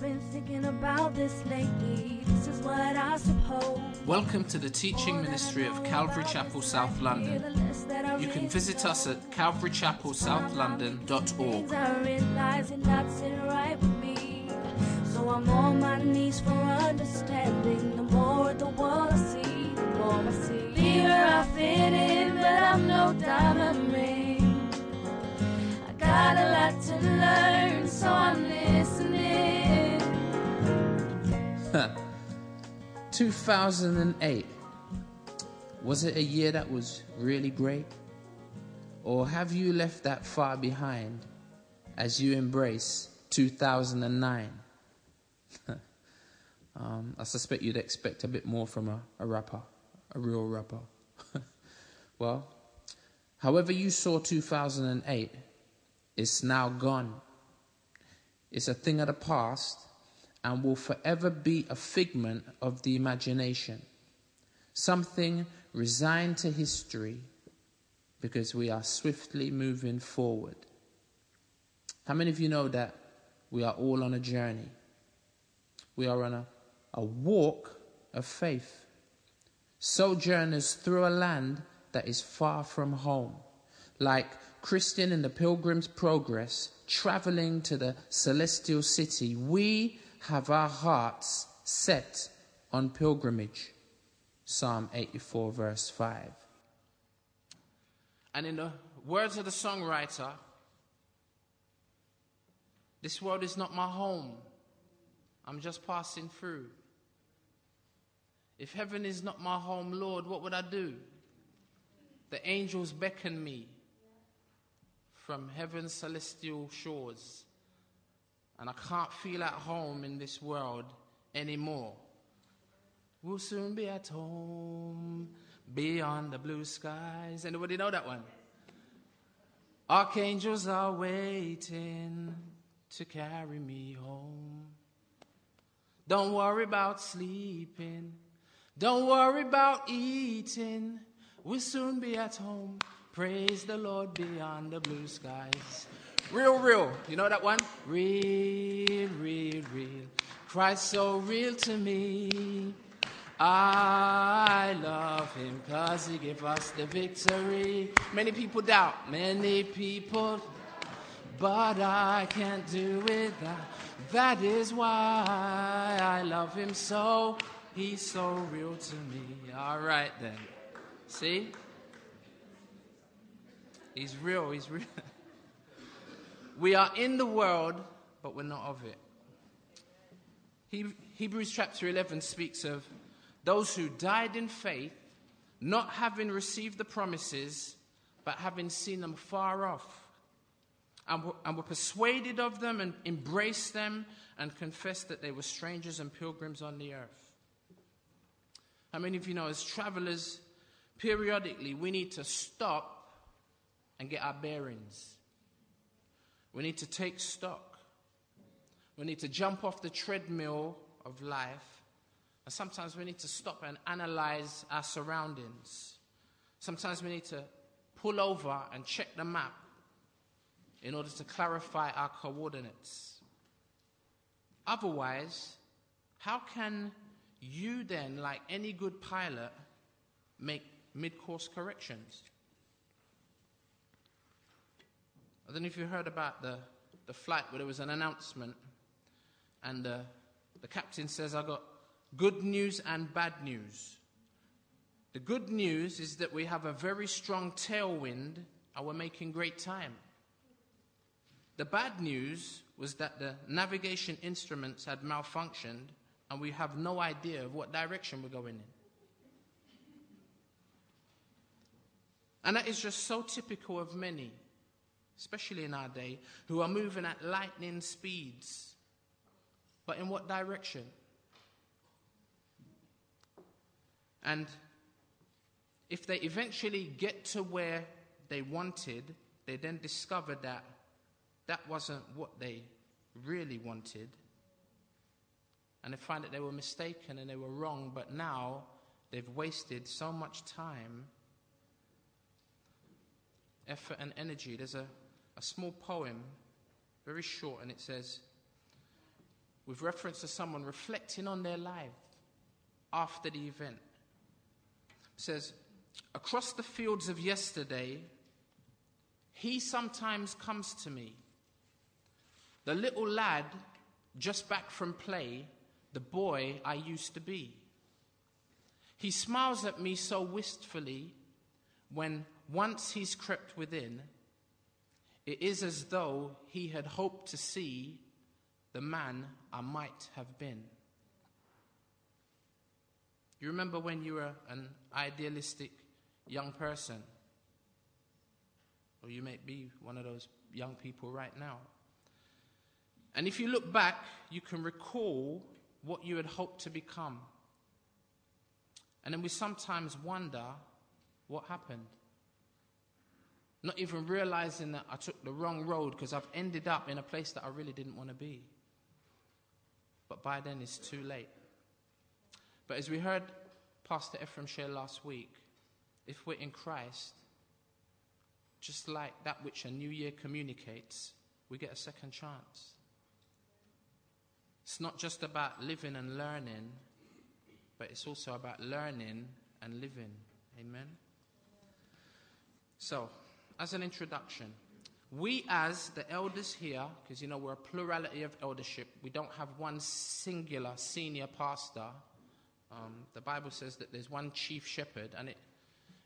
I've been thinking about this lately. This is what I suppose. Welcome to the teaching ministry of Calvary Chapel South London. You can visit us at calvarychapelsouth.london.org. Things I realize it not sitting right with me. So I'm on my knees for understanding. The more the world I see, the more I see. Here I fit in, but I'm no diamond ring. I got a lot to learn, so I'm listening. 2008. Was it a year that was really great? Or have you left that far behind as you embrace 2009? um, I suspect you'd expect a bit more from a, a rapper, a real rapper. well, however you saw 2008, it's now gone. It's a thing of the past and will forever be a figment of the imagination, something resigned to history because we are swiftly moving forward. How many of you know that we are all on a journey? We are on a, a walk of faith, sojourners through a land that is far from home, like Christian in the Pilgrim's Progress, traveling to the celestial city. We have our hearts set on pilgrimage. Psalm 84, verse 5. And in the words of the songwriter, this world is not my home. I'm just passing through. If heaven is not my home, Lord, what would I do? The angels beckon me from heaven's celestial shores, and I can't feel at home in this world anymore. We'll soon be at home beyond the blue skies. Anybody know that one? Archangels are waiting to carry me home. Don't worry about sleeping. Don't worry about eating. We'll soon be at home. Praise the Lord beyond the blue skies. Real, real. You know that one? Real, real, real. Christ so real to me. I love him because he gave us the victory. Many people doubt, many people, but I can't do it. That, that is why I love him so. He's so real to me. All right then. See? He's real, he's real. we are in the world, but we're not of it. He, Hebrews chapter 11 speaks of those who died in faith, not having received the promises, but having seen them far off, and were, and were persuaded of them and embraced them and confessed that they were strangers and pilgrims on the earth. How many of you know, as travelers, periodically we need to stop and get our bearings? We need to take stock. We need to jump off the treadmill of life and sometimes we need to stop and analyze our surroundings. Sometimes we need to pull over and check the map in order to clarify our coordinates. Otherwise, how can you then, like any good pilot, make mid course corrections? I don't know if you heard about the, the flight where there was an announcement and uh, the captain says, I got good news and bad news. The good news is that we have a very strong tailwind and we're making great time. The bad news was that the navigation instruments had malfunctioned and we have no idea of what direction we're going in. And that is just so typical of many, especially in our day, who are moving at lightning speeds. But in what direction? And if they eventually get to where they wanted, they then discover that that wasn't what they really wanted. And they find that they were mistaken and they were wrong, but now they've wasted so much time, effort, and energy. There's a, a small poem, very short, and it says, with reference to someone reflecting on their life after the event. It says, Across the fields of yesterday, he sometimes comes to me. The little lad just back from play, the boy I used to be. He smiles at me so wistfully when once he's crept within, it is as though he had hoped to see the man I might have been. You remember when you were an idealistic young person? Or you may be one of those young people right now. And if you look back, you can recall what you had hoped to become. And then we sometimes wonder what happened. Not even realizing that I took the wrong road because I've ended up in a place that I really didn't want to be. But by then it's too late. But as we heard Pastor Ephraim share last week, if we're in Christ, just like that which a new year communicates, we get a second chance. It's not just about living and learning, but it's also about learning and living. Amen? So, as an introduction, we as the elders here, because you know we're a plurality of eldership, we don't have one singular senior pastor. Um, the Bible says that there's one chief shepherd, and, it,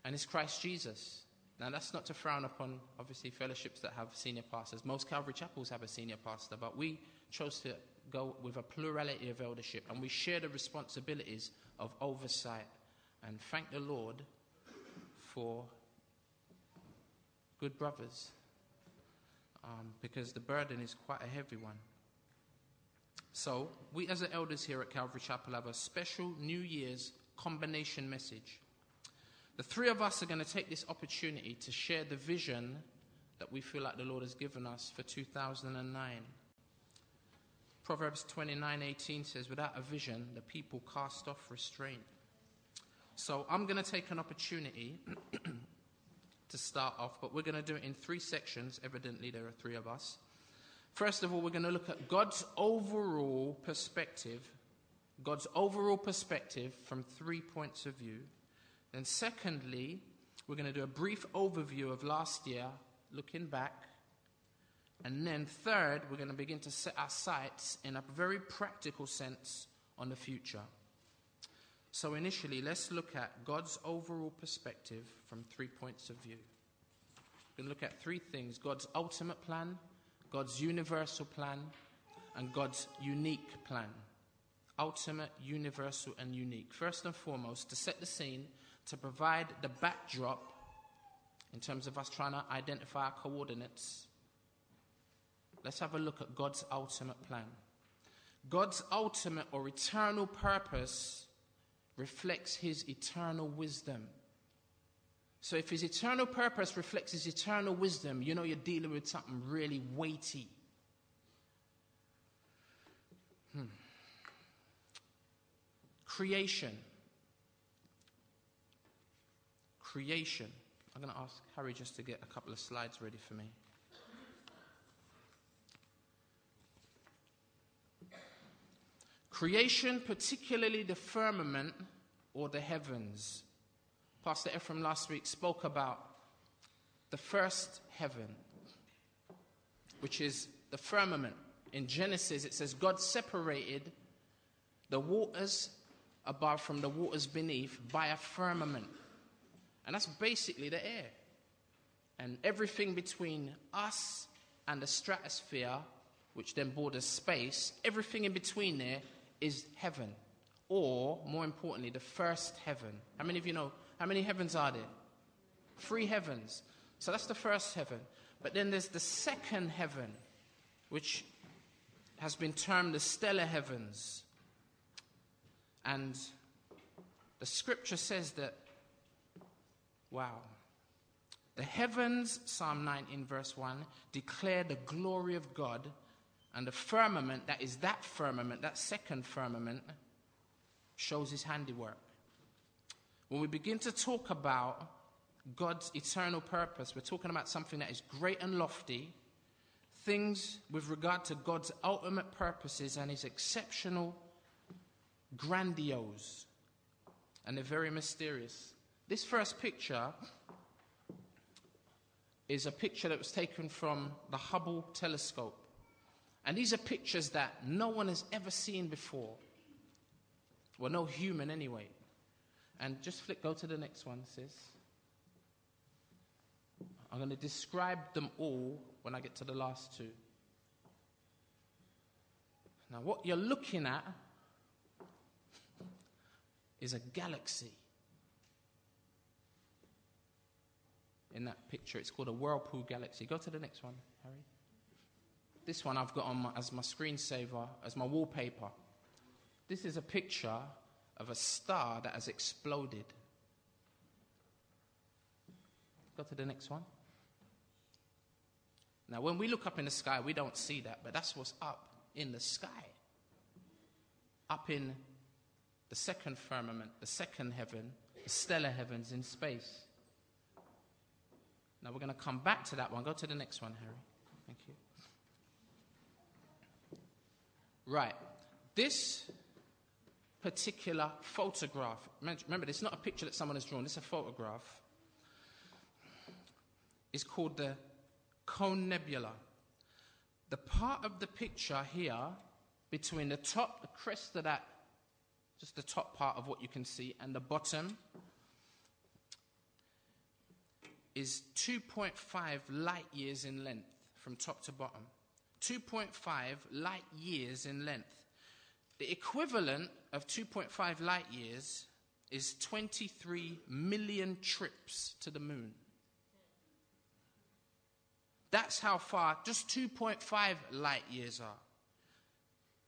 and it's Christ Jesus. Now, that's not to frown upon, obviously, fellowships that have senior pastors. Most Calvary chapels have a senior pastor, but we chose to go with a plurality of eldership, and we share the responsibilities of oversight. And thank the Lord for good brothers, um, because the burden is quite a heavy one. So, we as the elders here at Calvary Chapel have a special New Year's combination message. The three of us are going to take this opportunity to share the vision that we feel like the Lord has given us for 2009. Proverbs 29:18 says, "Without a vision, the people cast off restraint." So I'm going to take an opportunity to start off, but we're going to do it in three sections. Evidently, there are three of us. First of all, we're going to look at God's overall perspective, God's overall perspective from three points of view. Then, secondly, we're going to do a brief overview of last year, looking back. And then, third, we're going to begin to set our sights in a very practical sense on the future. So, initially, let's look at God's overall perspective from three points of view. We're going to look at three things God's ultimate plan, God's universal plan, and God's unique plan. Ultimate, universal, and unique. First and foremost, to set the scene, to provide the backdrop in terms of us trying to identify our coordinates let's have a look at God's ultimate plan. God's ultimate or eternal purpose reflects his eternal wisdom. So, if his eternal purpose reflects his eternal wisdom, you know you're dealing with something really weighty. Hmm. Creation. Creation. I'm going to ask Harry just to get a couple of slides ready for me. Creation, particularly the firmament or the heavens. Pastor Ephraim last week spoke about the first heaven, which is the firmament. In Genesis, it says God separated the waters above from the waters beneath by a firmament. And that's basically the air. And everything between us and the stratosphere, which then borders space, everything in between there is heaven, or more importantly, the first heaven. How many of you know? How many heavens are there? Three heavens. So that's the first heaven. But then there's the second heaven, which has been termed the stellar heavens. And the scripture says that, wow, the heavens, Psalm 19, verse 1, declare the glory of God, and the firmament, that is that firmament, that second firmament, shows his handiwork. When we begin to talk about God's eternal purpose, we're talking about something that is great and lofty, things with regard to God's ultimate purposes and his exceptional, grandiose, and they're very mysterious. This first picture is a picture that was taken from the Hubble telescope. And these are pictures that no one has ever seen before. Well, no human anyway. And just flick, go to the next one, sis. I'm going to describe them all when I get to the last two. Now, what you're looking at is a galaxy. In that picture, it's called a whirlpool galaxy. Go to the next one, Harry. This one I've got on my, as my screensaver, as my wallpaper. This is a picture of a star that has exploded. Go to the next one. Now, when we look up in the sky, we don't see that, but that's what's up in the sky. Up in the second firmament, the second heaven, the stellar heavens in space. Now, we're going to come back to that one. Go to the next one, Harry. Thank you. Right. This particular photograph, remember, it's not a picture that someone has drawn, it's a photograph, is called the Cone Nebula. The part of the picture here, between the top, the crest of that, just the top part of what you can see, and the bottom, is 2.5 light years in length from top to bottom. 2.5 light years in length. The equivalent of 2.5 light years is 23 million trips to the moon. That's how far just 2.5 light years are.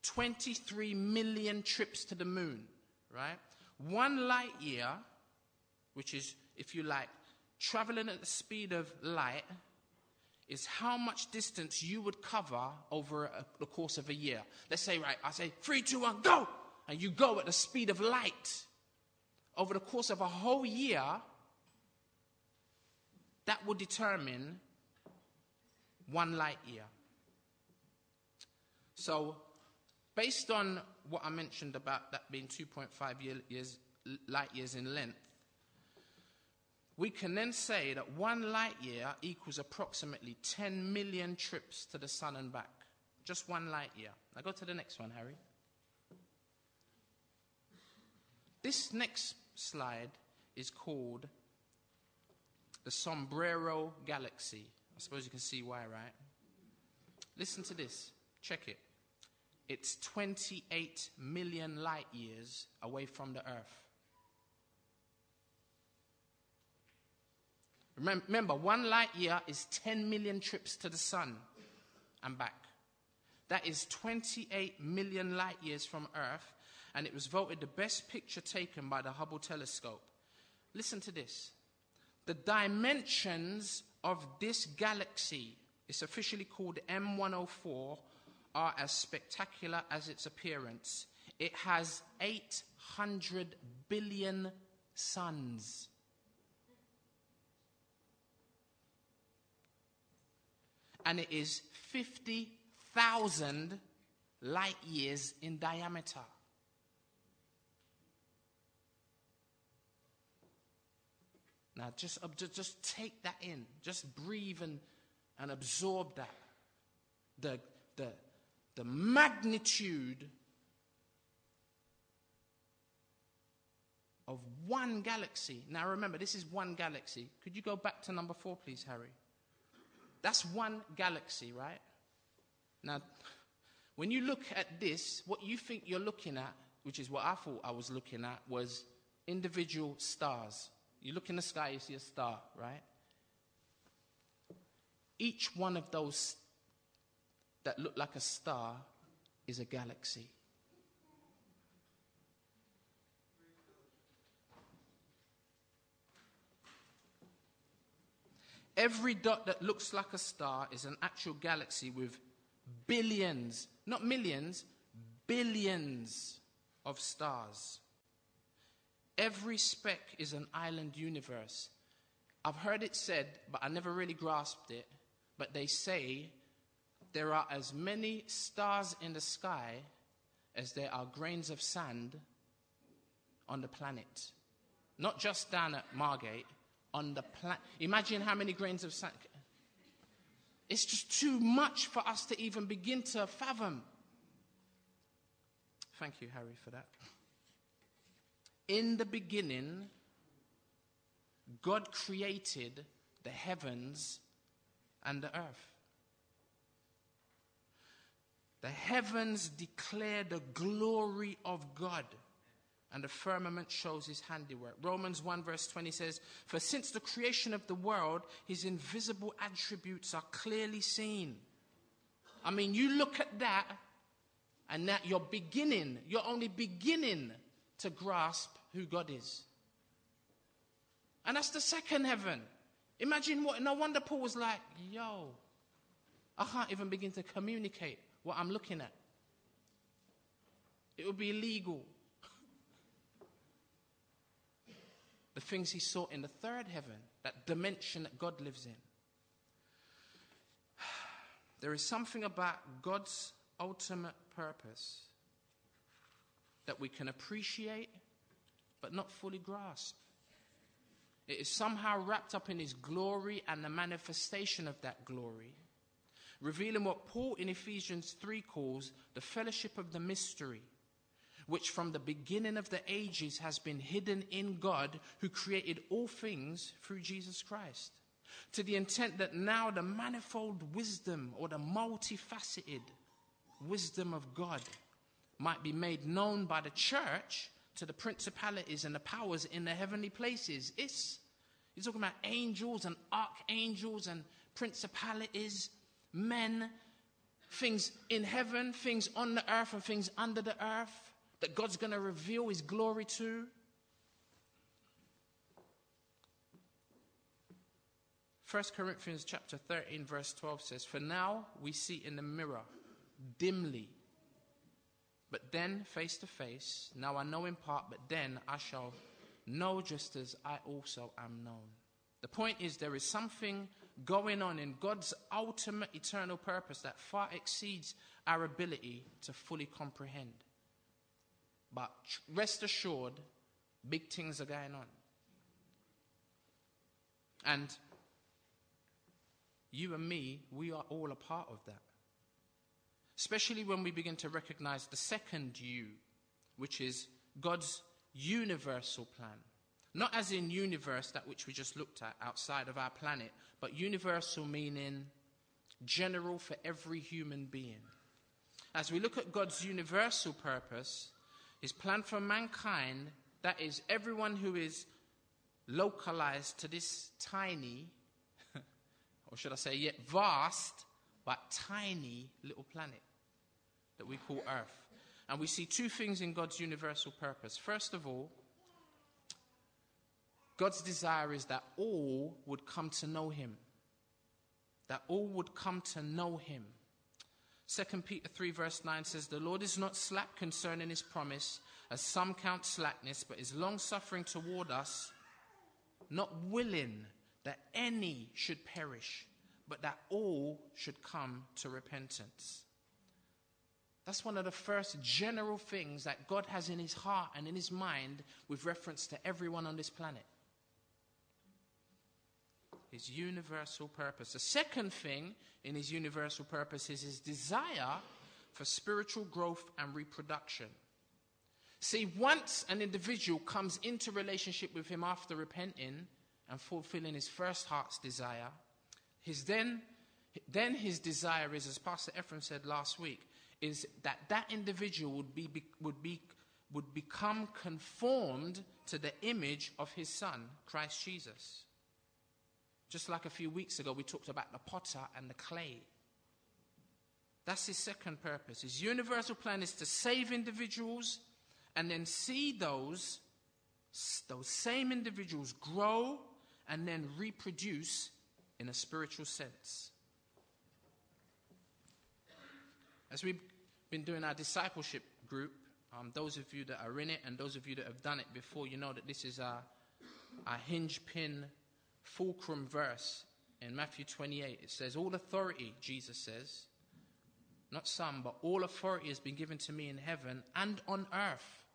23 million trips to the moon, right? One light year, which is, if you like, traveling at the speed of light, is how much distance you would cover over a, the course of a year. Let's say, right, I say, three, two, one, go! And you go at the speed of light. Over the course of a whole year, that would determine one light year. So, based on what I mentioned about that being 2.5 years, light years in length, we can then say that one light year equals approximately 10 million trips to the sun and back. Just one light year. Now go to the next one, Harry. This next slide is called the Sombrero Galaxy. I suppose you can see why, right? Listen to this. Check it. It's 28 million light years away from the Earth. Remember, one light year is 10 million trips to the sun and back. That is 28 million light years from Earth, and it was voted the best picture taken by the Hubble telescope. Listen to this. The dimensions of this galaxy, it's officially called M104, are as spectacular as its appearance. It has 800 billion suns. And it is 50,000 light years in diameter. Now, just, just take that in. Just breathe and, and absorb that. The, the, the magnitude of one galaxy. Now, remember, this is one galaxy. Could you go back to number four, please, Harry? That's one galaxy, right? Now, when you look at this, what you think you're looking at, which is what I thought I was looking at, was individual stars. You look in the sky, you see a star, right? Each one of those that look like a star is a galaxy. Every dot that looks like a star is an actual galaxy with billions, not millions, billions of stars. Every speck is an island universe. I've heard it said, but I never really grasped it. But they say there are as many stars in the sky as there are grains of sand on the planet. Not just down at Margate, on the planet. Imagine how many grains of sand. It's just too much for us to even begin to fathom. Thank you, Harry, for that. In the beginning, God created the heavens and the earth. The heavens declare the glory of God, and the firmament shows his handiwork. Romans 1, verse 20 says, For since the creation of the world, his invisible attributes are clearly seen. I mean, you look at that, and that you're beginning, you're only beginning to grasp who God is. And that's the second heaven. Imagine what, no wonder Paul was like, yo, I can't even begin to communicate what I'm looking at. It would be illegal. The things he saw in the third heaven, that dimension that God lives in. There is something about God's ultimate purpose that we can appreciate but not fully grasp. It is somehow wrapped up in his glory and the manifestation of that glory, revealing what Paul in Ephesians 3 calls the fellowship of the mystery, which from the beginning of the ages has been hidden in God who created all things through Jesus Christ. To the intent that now the manifold wisdom or the multifaceted wisdom of God might be made known by the church to the principalities and the powers in the heavenly places. It's, he's talking about angels and archangels and principalities, men, things in heaven, things on the earth, and things under the earth that God's going to reveal his glory to. First Corinthians chapter 13 verse 12 says, "For now we see in the mirror dimly, but then face to face. Now I know in part, but then I shall know just as I also am known. The point is, there is something going on in God's ultimate eternal purpose that far exceeds our ability to fully comprehend. But rest assured, big things are going on. And you and me, we are all a part of that especially when we begin to recognize the second U, which is God's universal plan. Not as in universe, that which we just looked at outside of our planet, but universal meaning general for every human being. As we look at God's universal purpose, his plan for mankind, that is, everyone who is localized to this tiny, or should I say, yet vast, but tiny little planet that we call earth. And we see two things in God's universal purpose. First of all, God's desire is that all would come to know him. That all would come to know him. 2 Peter 3, verse 9 says, The Lord is not slack concerning his promise, as some count slackness, but is long suffering toward us, not willing that any should perish, but that all should come to repentance. That's one of the first general things that God has in his heart and in his mind with reference to everyone on this planet. His universal purpose. The second thing in his universal purpose is his desire for spiritual growth and reproduction. See, once an individual comes into relationship with him after repenting and fulfilling his first heart's desire, his then, then his desire is, as Pastor Ephraim said last week, is that that individual would, be, would, be, would become conformed to the image of his son, Christ Jesus. Just like a few weeks ago, we talked about the potter and the clay. That's his second purpose. His universal plan is to save individuals and then see those, those same individuals grow and then reproduce in a spiritual sense. As we've been doing our discipleship group, um, those of you that are in it and those of you that have done it before, you know that this is our, our hinge pin fulcrum verse in Matthew 28. It says, All authority, Jesus says, not some, but all authority has been given to me in heaven and on earth.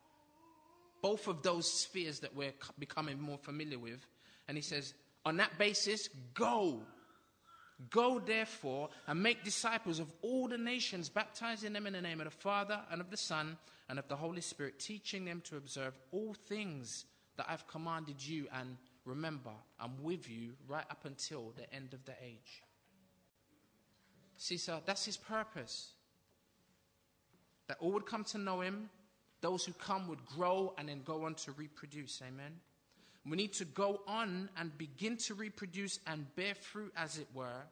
Both of those spheres that we're becoming more familiar with. And he says, on that basis, go. Go therefore and make disciples of all the nations, baptizing them in the name of the Father and of the Son and of the Holy Spirit, teaching them to observe all things that I've commanded you. And remember, I'm with you right up until the end of the age. See, sir, that's his purpose. That all would come to know him, those who come would grow and then go on to reproduce. Amen. We need to go on and begin to reproduce and bear fruit, as it were.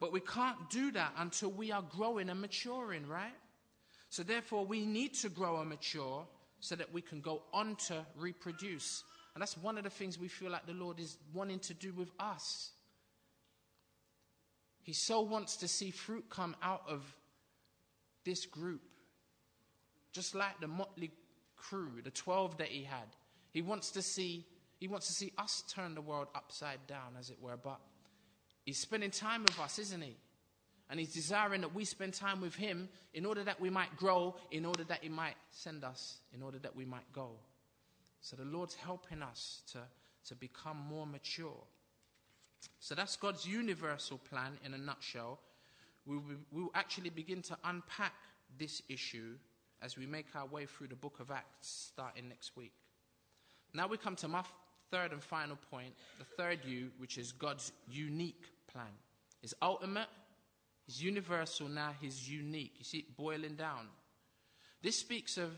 But we can't do that until we are growing and maturing, right? So, therefore, we need to grow and mature so that we can go on to reproduce. And that's one of the things we feel like the Lord is wanting to do with us. He so wants to see fruit come out of this group. Just like the motley crew, the 12 that he had. He wants to see he wants to see us turn the world upside down as it were, but he's spending time with us, isn't he? And he's desiring that we spend time with him in order that we might grow, in order that he might send us, in order that we might go. So the Lord's helping us to, to become more mature. So that's God's universal plan in a nutshell. We will, we will actually begin to unpack this issue as we make our way through the book of Acts starting next week. Now we come to my third and final point, the third U, which is God's unique plan. His ultimate, His universal, now His unique. You see it boiling down. This speaks of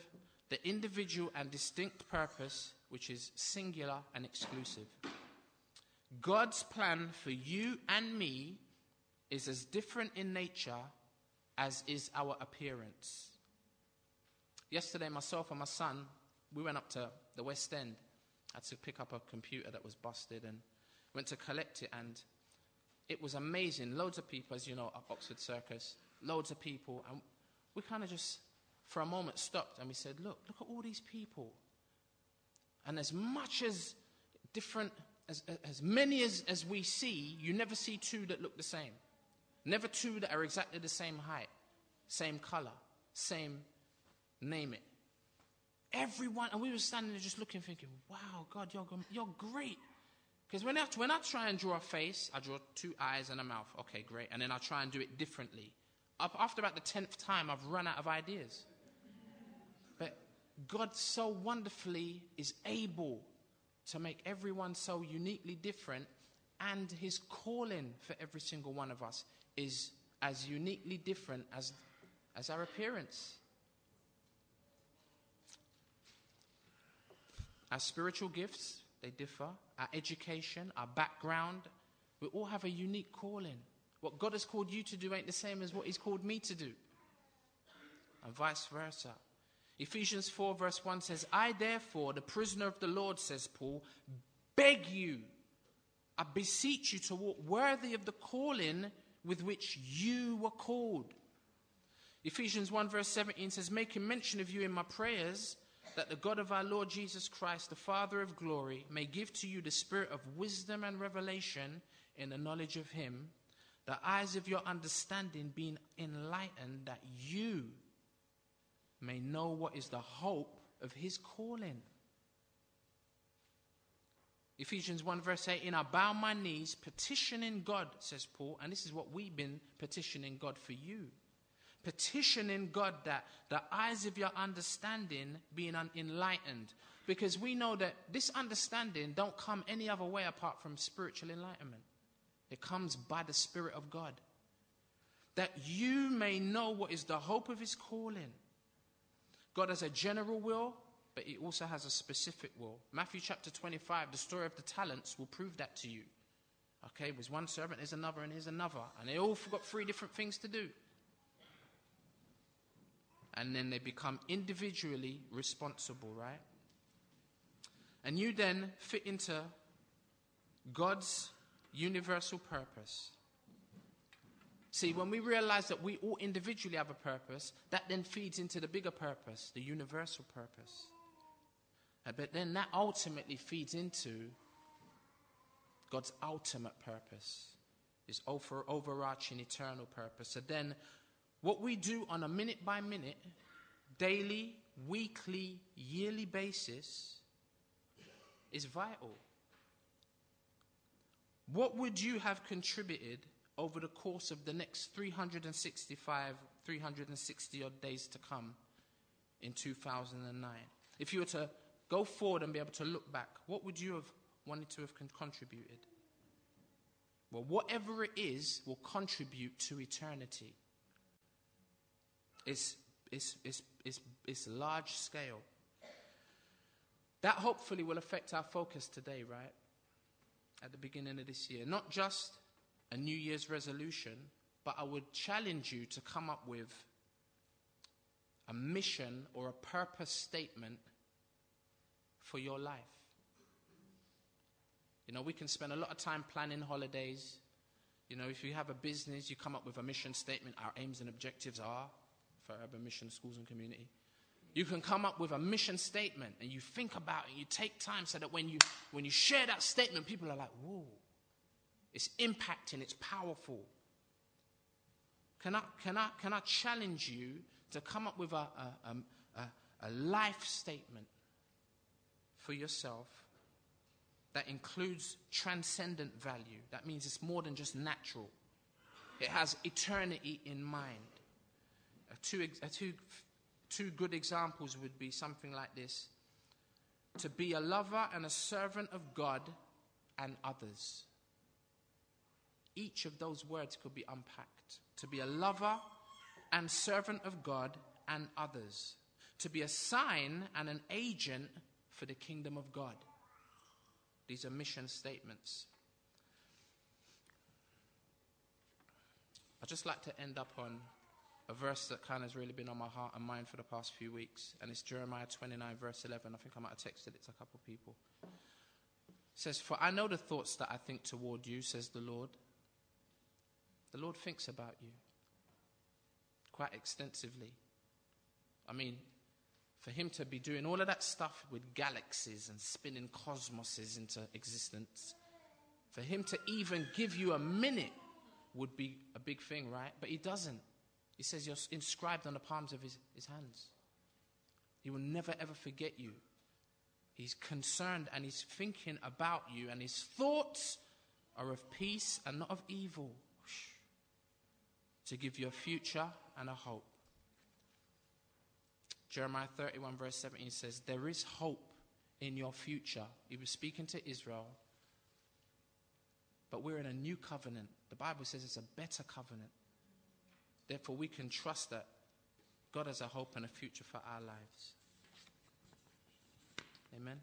the individual and distinct purpose, which is singular and exclusive. God's plan for you and me is as different in nature as is our appearance. Yesterday, myself and my son, we went up to the West End. I had to pick up a computer that was busted and went to collect it, and it was amazing. Loads of people, as you know, at Oxford Circus, loads of people, and we kind of just, for a moment, stopped and we said, Look, look at all these people. And as much as different as, as many as, as we see, you never see two that look the same. Never two that are exactly the same height, same color, same name it. Everyone, and we were standing there just looking, thinking, wow, God, you're, you're great. Because when I, when I try and draw a face, I draw two eyes and a mouth. Okay, great. And then I try and do it differently. Up, after about the tenth time, I've run out of ideas. God so wonderfully is able to make everyone so uniquely different, and his calling for every single one of us is as uniquely different as, as our appearance. Our spiritual gifts, they differ. Our education, our background, we all have a unique calling. What God has called you to do ain't the same as what He's called me to do, and vice versa. Ephesians 4, verse 1 says, I therefore, the prisoner of the Lord, says Paul, beg you, I beseech you to walk worthy of the calling with which you were called. Ephesians 1, verse 17 says, Making mention of you in my prayers, that the God of our Lord Jesus Christ, the Father of glory, may give to you the spirit of wisdom and revelation in the knowledge of Him, the eyes of your understanding being enlightened, that you may know what is the hope of his calling. Ephesians 1, verse 18 I bow my knees, petitioning God, says Paul, and this is what we've been petitioning God for you. Petitioning God that the eyes of your understanding being enlightened. Because we know that this understanding don't come any other way apart from spiritual enlightenment. It comes by the Spirit of God. That you may know what is the hope of his calling God has a general will, but He also has a specific will. Matthew chapter 25, the story of the talents will prove that to you. Okay, there's one servant, there's another, and there's another. And they all got three different things to do. And then they become individually responsible, right? And you then fit into God's universal purpose. See, when we realize that we all individually have a purpose, that then feeds into the bigger purpose, the universal purpose. Uh, but then that ultimately feeds into God's ultimate purpose, His over, overarching eternal purpose. So then What we do on a minute by minute, daily, weekly, yearly basis is vital. What would you have contributed over the course of the next 365, 360 odd days to come in 2009? If you were to go forward and be able to look back, what would you have wanted to have con- contributed? Well, whatever it is will contribute to eternity. It's, it's, it's, it's, it's large scale. That hopefully will affect our focus today, right? At the beginning of this year. Not just a New Year's resolution, but I would challenge you to come up with a mission or a purpose statement for your life. You know, we can spend a lot of time planning holidays. You know, if you have a business, you come up with a mission statement. Our aims and objectives are for urban mission schools and community. You can come up with a mission statement and you think about it you take time so that when you, when you share that statement, people are like, whoa, it's impacting, it's powerful. Can I, can I, can I challenge you to come up with a, a, a, a life statement for yourself that includes transcendent value? That means it's more than just natural, it has eternity in mind. Two, two, two good examples would be something like this to be a lover and a servant of God and others. Each of those words could be unpacked. To be a lover and servant of God and others. To be a sign and an agent for the kingdom of God. These are mission statements. I'd just like to end up on a verse that kind of has really been on my heart and mind for the past few weeks, and it's Jeremiah 29, verse 11. I think I might have texted it to a couple of people. It says, For I know the thoughts that I think toward you, says the Lord. The Lord thinks about you quite extensively. I mean, for Him to be doing all of that stuff with galaxies and spinning cosmoses into existence, for Him to even give you a minute would be a big thing, right? But He doesn't. He says you're inscribed on the palms of his, his hands. He will never ever forget you. He's concerned and he's thinking about you, and his thoughts are of peace and not of evil, to give you a future and a hope. Jeremiah 31, verse 17 says, There is hope in your future. He was speaking to Israel, but we're in a new covenant. The Bible says it's a better covenant. Therefore, we can trust that God has a hope and a future for our lives. Amen.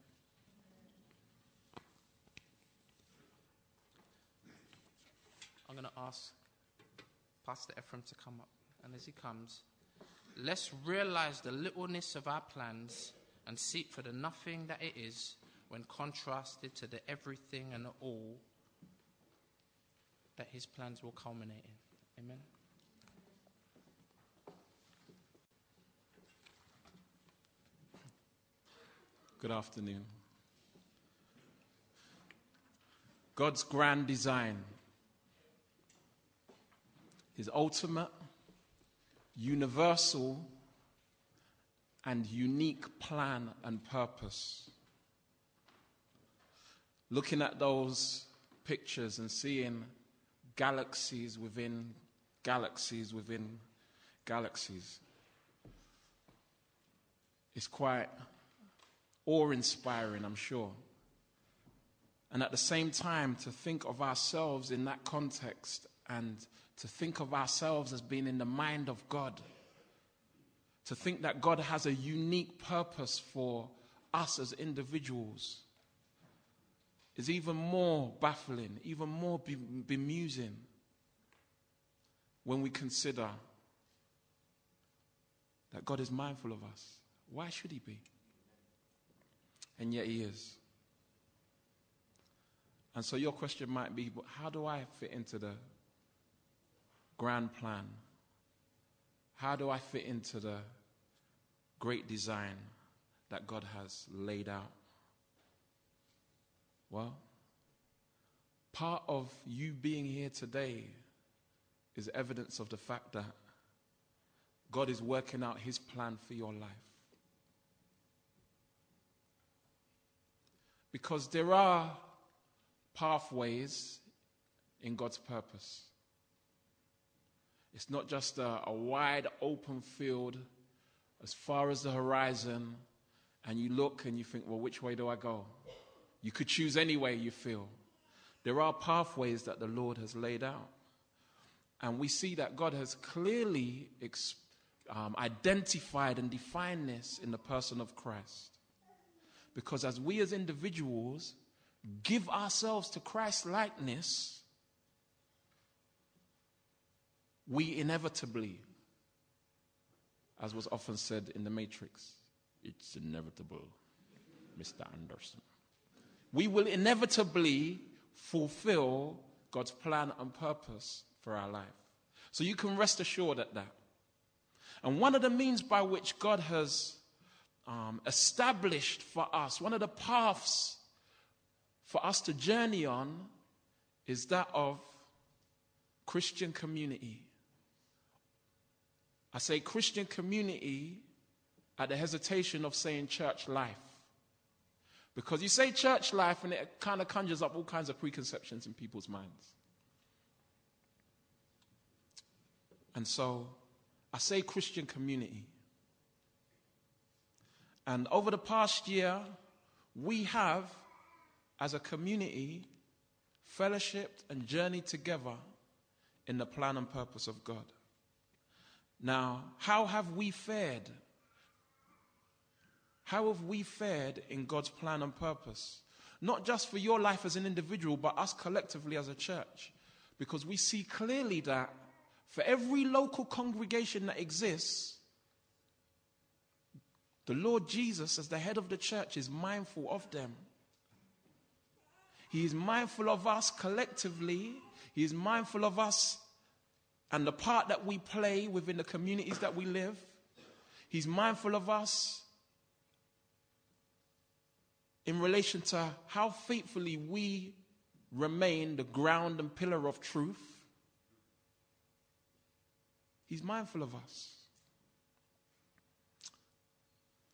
I'm going to ask Pastor Ephraim to come up. And as he comes, let's realize the littleness of our plans and seek for the nothing that it is when contrasted to the everything and the all that his plans will culminate in. Amen. Good afternoon. God's grand design, His ultimate, universal, and unique plan and purpose. Looking at those pictures and seeing galaxies within galaxies within galaxies, it's quite awe inspiring, I'm sure. And at the same time, to think of ourselves in that context and to think of ourselves as being in the mind of God. To think that God has a unique purpose for us as individuals is even more baffling, even more bemusing when we consider that God is mindful of us. Why should He be? and yet He is. And so your question might be how do I fit into the grand plan? How do I fit into the great design that God has laid out? Well, part of you being here today is evidence of the fact that God is working out his plan for your life. Because there are pathways in God's purpose. It's not just a, a, wide open field as far as the horizon, and you look and you think, well, which way do I go? You could choose any way you feel. There are pathways that the Lord has laid out. And we see that God has clearly um, identified and defined this in the person of Christ. Because as we as individuals give ourselves to Christ's likeness, we inevitably, as was often said in the Matrix, it's inevitable, Mr. Anderson. We will inevitably fulfill God's plan and purpose for our life. So you can rest assured at that. And one of the means by which God has um, established for us, one of the paths for us to journey on, is that of Christian community. I say Christian community at the hesitation of saying church life. Because you say church life and it kind of conjures up all kinds of preconceptions in people's minds. And so I say Christian community. And over the past year, we have, as a community, fellowshipped and journeyed together in the plan and purpose of God. Now, how have we fared? How have we fared in God's plan and purpose? Not just for your life as an individual, but us collectively as a church. Because we see clearly that for every local congregation that exists, the Lord Jesus, as the head of the church, is mindful of them. He is mindful of us collectively. He is mindful of us and the part that we play within the communities that we live. He's mindful of us in relation to how faithfully we remain the ground and pillar of truth. He's mindful of us.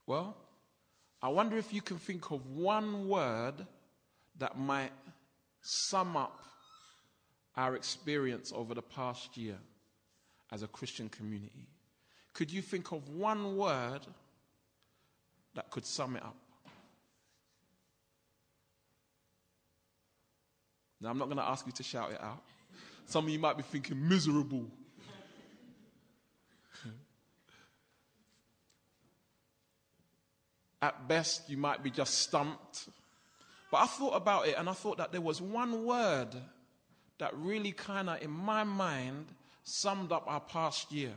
Well, I wonder if you can think of one word that might sum up our experience over the past year as a Christian community. Could you think of one word that could sum it up? Now, I'm not going to ask you to shout it out. Some of you might be thinking miserable. At best, you might be just stumped. But I thought about it and I thought that there was one word that really kind of, in my mind, summed up our past year.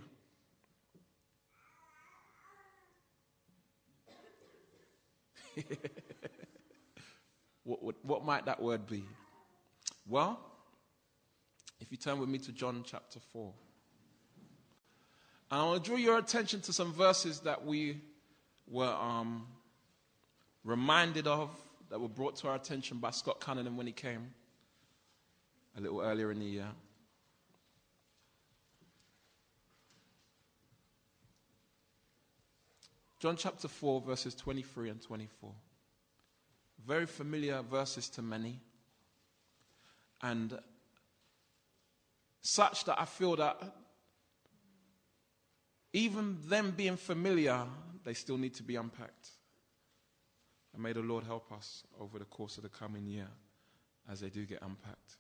what, what, what might that word be? Well, if you turn with me to John chapter 4. And I want to draw your attention to some verses that we were um, reminded of, that were brought to our attention by Scott Cunningham when he came a little earlier in the year. John chapter 4, verses 23 and 24. Very familiar verses to many. And such that I feel that even them being familiar, they still need to be unpacked. And may the Lord help us over the course of the coming year as they do get unpacked.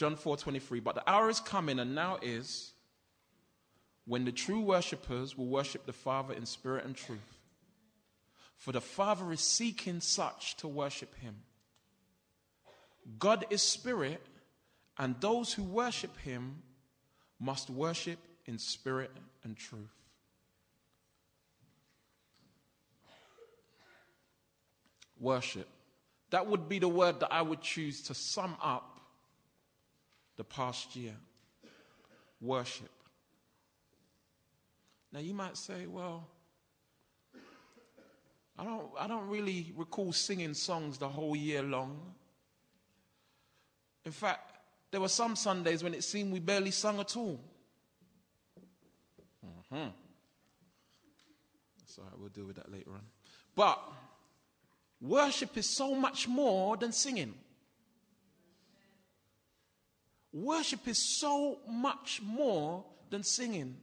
John 4:23 But the hour is coming and now is when the true worshippers will worship the Father in spirit and truth. For the Father is seeking such to worship him. God is spirit, and those who worship him must worship in spirit and truth. Worship. That would be the word that I would choose to sum up the past year. Worship. Now you might say, well, I don't, I don't really recall singing songs the whole year long. In fact, there were some Sundays when it seemed we barely sung at all. Hmm. All right, we'll deal with that later on. But worship is so much more than singing. Worship is so much more than singing.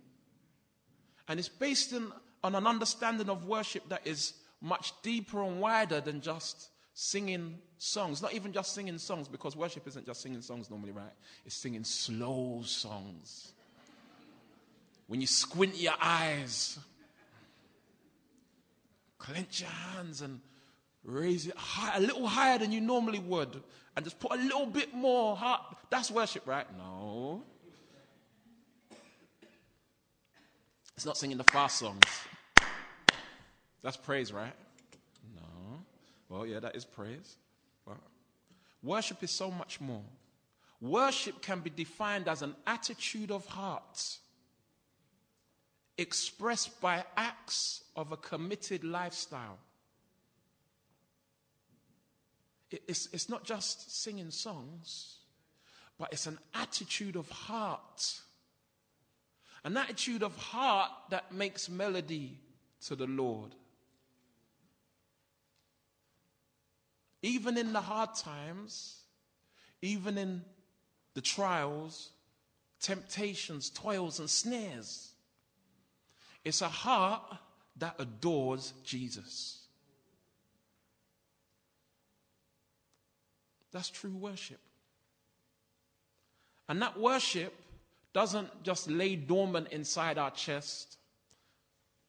And it's based in, on an understanding of worship that is much deeper and wider than just singing songs. Not even just singing songs, because worship isn't just singing songs normally, right? It's singing slow songs. When you squint your eyes, clench your hands, and raise it high, a little higher than you normally would, and just put a little bit more heart. That's worship, right? No. It's not singing the fast songs. That's praise, right? No. Well, yeah, that is praise. But worship is so much more. Worship can be defined as an attitude of heart expressed by acts of a committed lifestyle. It's, it's not just singing songs, but it's an attitude of heart. An attitude of heart that makes melody to the Lord. Even in the hard times, even in the trials, temptations, toils, and snares, it's a heart that adores Jesus. That's true worship. And that worship doesn't just lay dormant inside our chest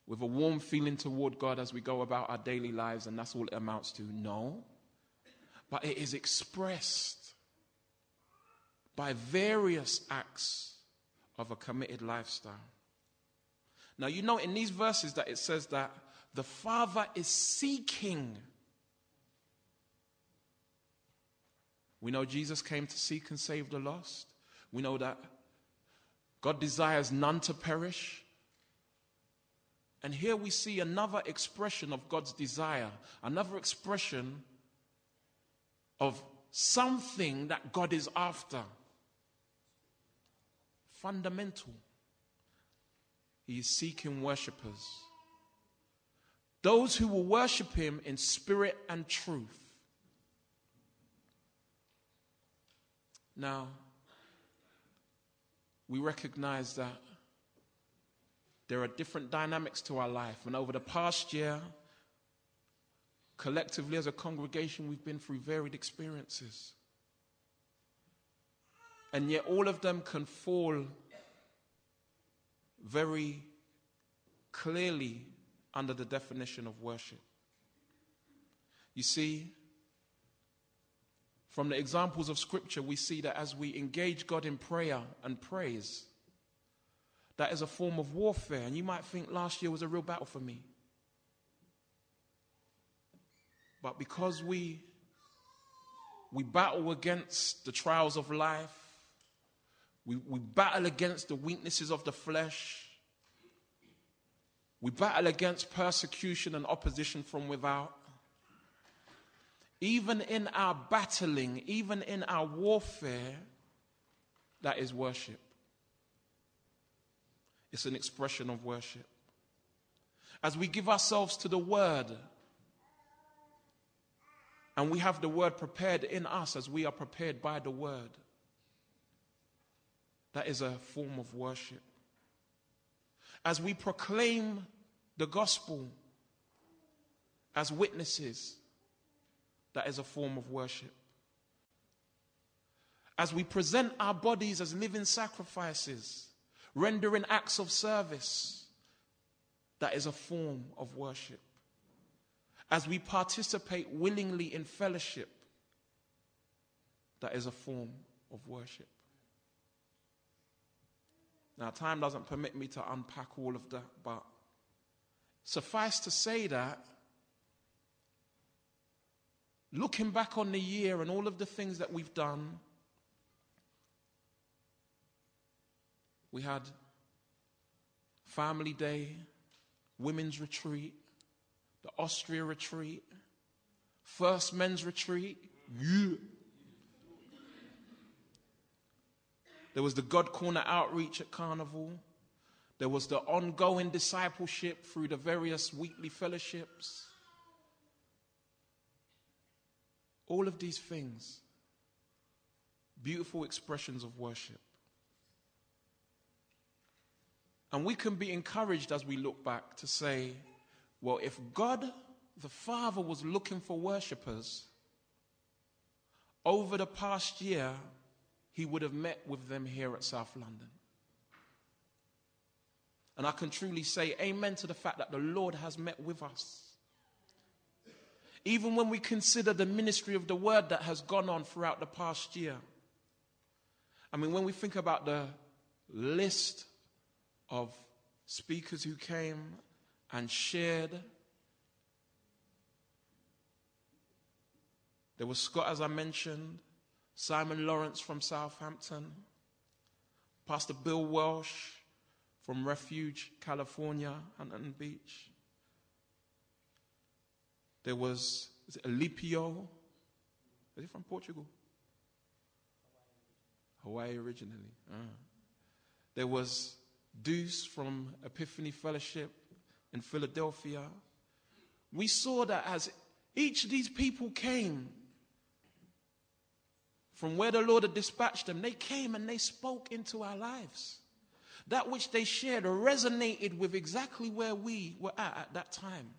with a warm feeling toward God as we go about our daily lives, and that's all it amounts to. No. But it is expressed by various acts of a committed lifestyle. Now, you know in these verses that it says that the Father is seeking We know Jesus came to seek and save the lost. We know that God desires none to perish. And here we see another expression of God's desire, another expression of something that God is after. Fundamental. He is seeking worshippers. Those who will worship Him in spirit and truth. Now, we recognize that there are different dynamics to our life. And over the past year, collectively as a congregation, we've been through varied experiences. And yet, all of them can fall very clearly under the definition of worship. You see, from the examples of Scripture, we see that as we engage God in prayer and praise, that is a form of warfare. And you might think last year was a real battle for me. But because we, we battle against the trials of life, we, we battle against the weaknesses of the flesh, we battle against persecution and opposition from without. Even in our battling, even in our warfare, that is worship. It's an expression of worship. As we give ourselves to the Word, and we have the Word prepared in us as we are prepared by the Word, that is a form of worship. As we proclaim the gospel as witnesses, that is a form of worship. As we present our bodies as living sacrifices, rendering acts of service, that is a form of worship. As we participate willingly in fellowship, that is a form of worship. Now, time doesn't permit me to unpack all of that, but suffice to say that looking back on the year and all of the things that we've done, we had Family Day, Women's Retreat, the Austria Retreat, First Men's Retreat. Yeah. There was the God Corner outreach at Carnival. There was the ongoing discipleship through the various weekly fellowships. All of these things, beautiful expressions of worship. And we can be encouraged as we look back to say, well, if God the Father was looking for worshippers, over the past year, he would have met with them here at South London. And I can truly say amen to the fact that the Lord has met with us. Even when we consider the ministry of the word that has gone on throughout the past year. I mean, when we think about the list of speakers who came and shared, there was Scott, as I mentioned, Simon Lawrence from Southampton, Pastor Bill Welsh from Refuge, California, Huntington Beach. There was, Alipio? Is he from Portugal? Hawaii originally. Ah. There was Deuce from Epiphany Fellowship in Philadelphia. We saw that as each of these people came from where the Lord had dispatched them, they came and they spoke into our lives. That which they shared resonated with exactly where we were at at that time.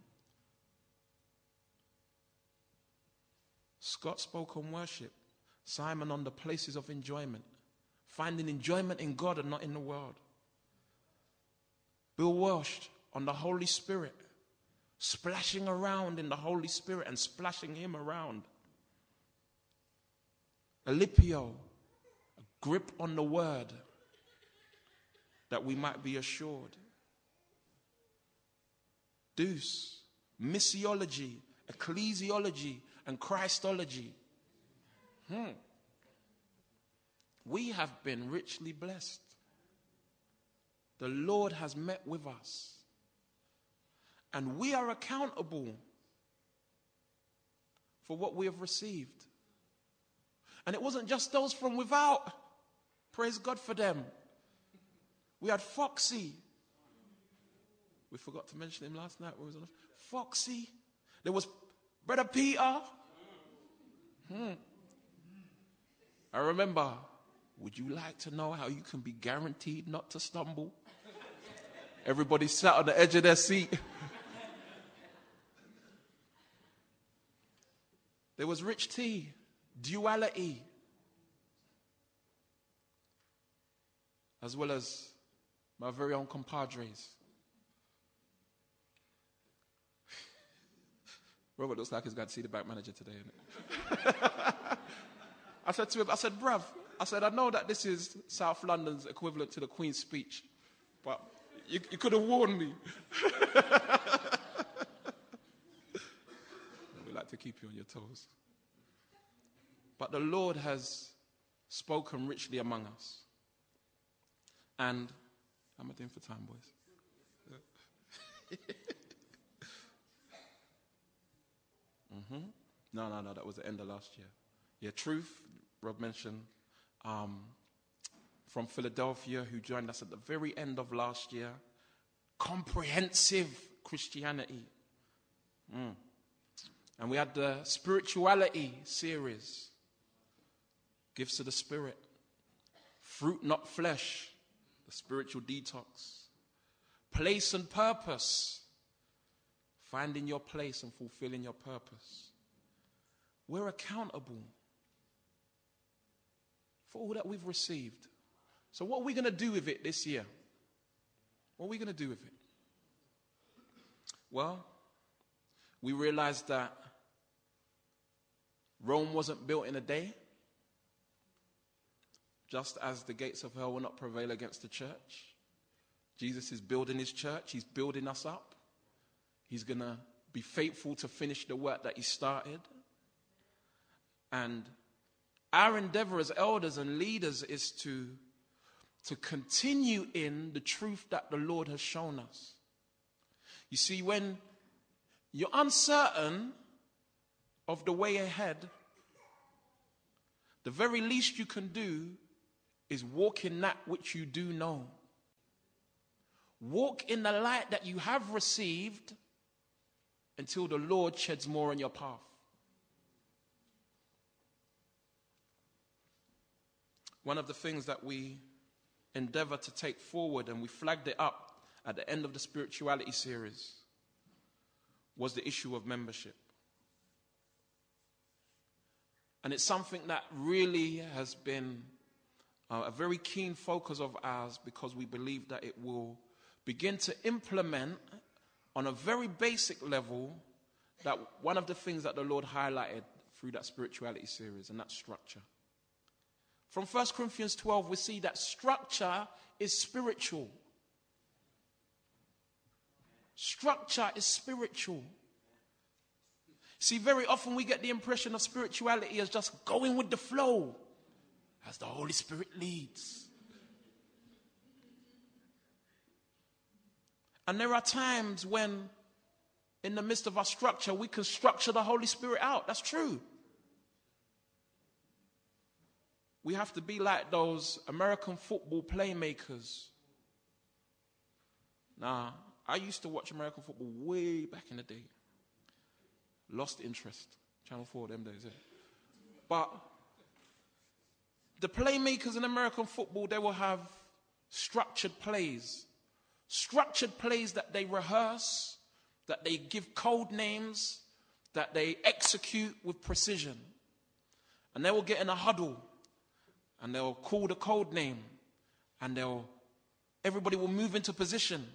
Scott spoke on worship, Simon on the places of enjoyment, finding enjoyment in God and not in the world. Bill Welsh on the Holy Spirit, splashing around in the Holy Spirit and splashing Him around. Alipio, a grip on the word that we might be assured. Deuce, missiology, ecclesiology, and Christology. Hmm. We have been richly blessed. The Lord has met with us. And we are accountable for what we have received. And it wasn't just those from without. Praise God for them. We had Foxy. We forgot to mention him last night. Foxy. There was Brother Peter. Hmm. I remember. Would you like to know how you can be guaranteed not to stumble? Everybody sat on the edge of their seat. there was Rich tea, duality, as well as my very own compadres. Robert looks like he's going to see the bank manager today. I said to him, I said, bruv, I said, I know that this is South London's equivalent to the Queen's speech, but you, you could have warned me. we like to keep you on your toes. But the Lord has spoken richly among us. And how am I doing for time, boys? mm-hmm. No, no, no, that was the end of last year. Yeah, Truth, Rob mentioned, um, from Philadelphia, who joined us at the very end of last year. Comprehensive Christianity. Mm. And we had the spirituality series gifts of the Spirit, fruit, not flesh, the spiritual detox, place and purpose, finding your place and fulfilling your purpose. We're accountable for all that we've received. So, what are we going to do with it this year? What are we going to do with it? Well, we realized that Rome wasn't built in a day. Just as the gates of hell will not prevail against the church, Jesus is building his church, he's building us up. He's going to be faithful to finish the work that he started. And our endeavor as elders and leaders is to, to continue in the truth that the Lord has shown us. You see, when you're uncertain of the way ahead, the very least you can do is walk in that which you do know. Walk in the light that you have received until the Lord sheds more on your path. One of the things that we endeavor to take forward, and we flagged it up at the end of the spirituality series, was the issue of membership. And it's something that really has been uh, a very keen focus of ours because we believe that it will begin to implement on a very basic level that one of the things that the Lord highlighted through that spirituality series, and that structure. From 1 Corinthians 12, we see that structure is spiritual. Structure is spiritual. See, very often we get the impression of spirituality as just going with the flow as the Holy Spirit leads. And there are times when, in the midst of our structure, we can structure the Holy Spirit out. That's true. We have to be like those American football playmakers. Now, I used to watch American football way back in the day. Lost interest. Channel 4 them days. Yeah. But the playmakers in American football, they will have structured plays. Structured plays that they rehearse, that they give code names, that they execute with precision. And they will get in a huddle and they'll call the code name and they'll everybody will move into position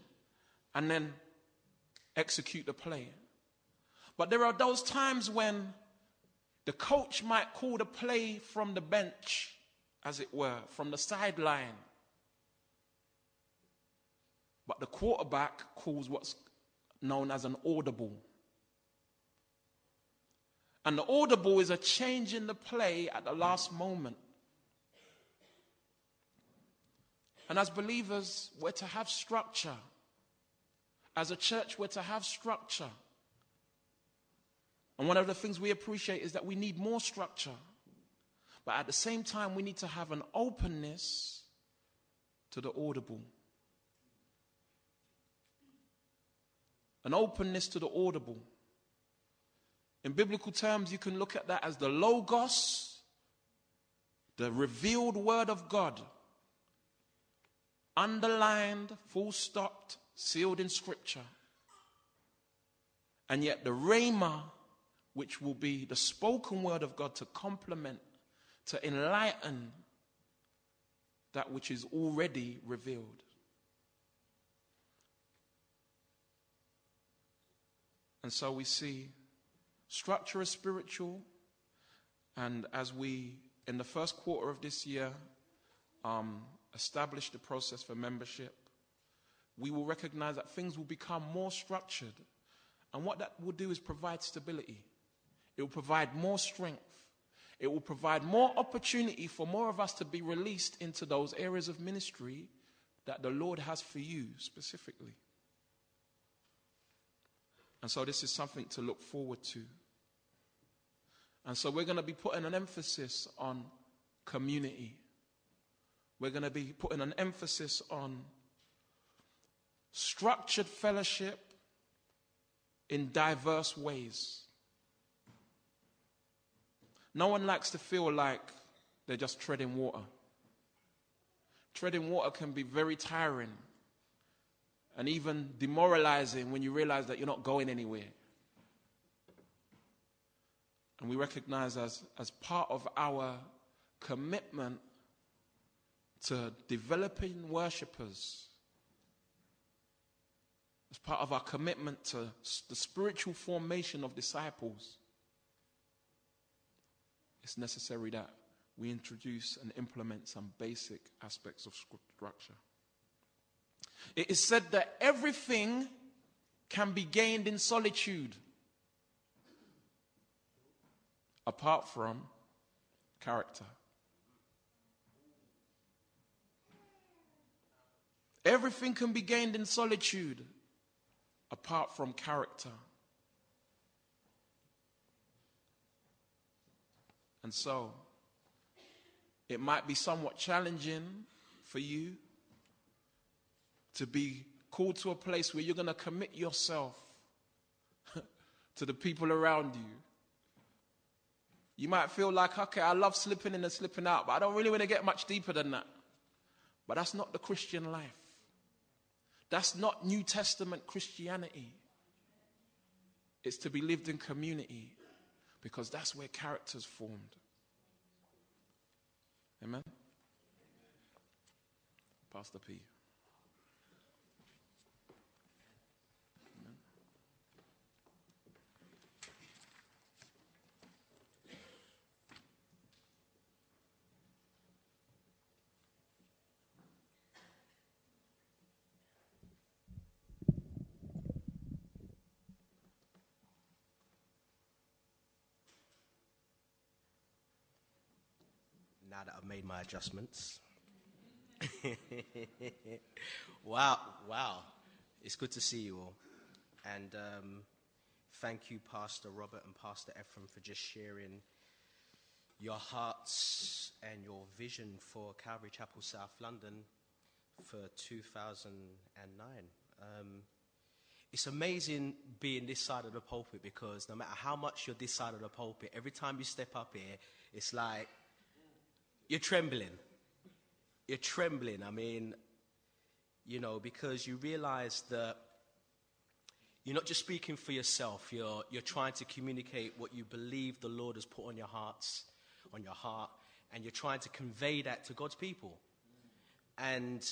and then execute the play. But there are those times when the coach might call the play from the bench, as it were, from the sideline. But the quarterback calls what's known as an audible. And the audible is a change in the play at the last moment. And as believers, we're to have structure. As a church, we're to have structure. And one of the things we appreciate is that we need more structure. But at the same time, we need to have an openness to the audible. An openness to the audible. In biblical terms, you can look at that as the Logos, the revealed Word of God underlined, full stopped, sealed in Scripture. And yet the Rhema, which will be the spoken word of God to complement, to enlighten that which is already revealed. And so we see structure is spiritual. And as we, in the first quarter of this year, um, establish the process for membership, we will recognize that things will become more structured. And what that will do is provide stability, it will provide more strength. It will provide more opportunity for more of us to be released into those areas of ministry that the Lord has for you specifically. And so, this is something to look forward to. And so, we're going to be putting an emphasis on community we're going to be putting an emphasis on structured fellowship in diverse ways. No one likes to feel like they're just treading water. Treading water can be very tiring and even demoralizing when you realize that you're not going anywhere. And we recognize as, as part of our commitment to developing worshippers as part of our commitment to the spiritual formation of disciples, it's necessary that we introduce and implement some basic aspects of structure. It is said that everything can be gained in solitude apart from character. Everything can be gained in solitude apart from character. And so, it might be somewhat challenging for you to be called to a place where you're going to commit yourself to the people around you. You might feel like, okay, I love slipping in and slipping out, but I don't really want to get much deeper than that. But that's not the Christian life. That's not New Testament Christianity. It's to be lived in community because that's where character's formed. Amen? Pastor P. now that I've made my adjustments. wow, wow. It's good to see you all. And um, thank you, Pastor Robert and Pastor Ephraim, for just sharing your hearts and your vision for Calvary Chapel South London for 2009. Um, it's amazing being this side of the pulpit because no matter how much you're this side of the pulpit, every time you step up here, it's like you're trembling. You're trembling. I mean, you know, because you realize that you're not just speaking for yourself, you're, you're trying to communicate what you believe the Lord has put on your hearts, on your heart, and you're trying to convey that to God's people. And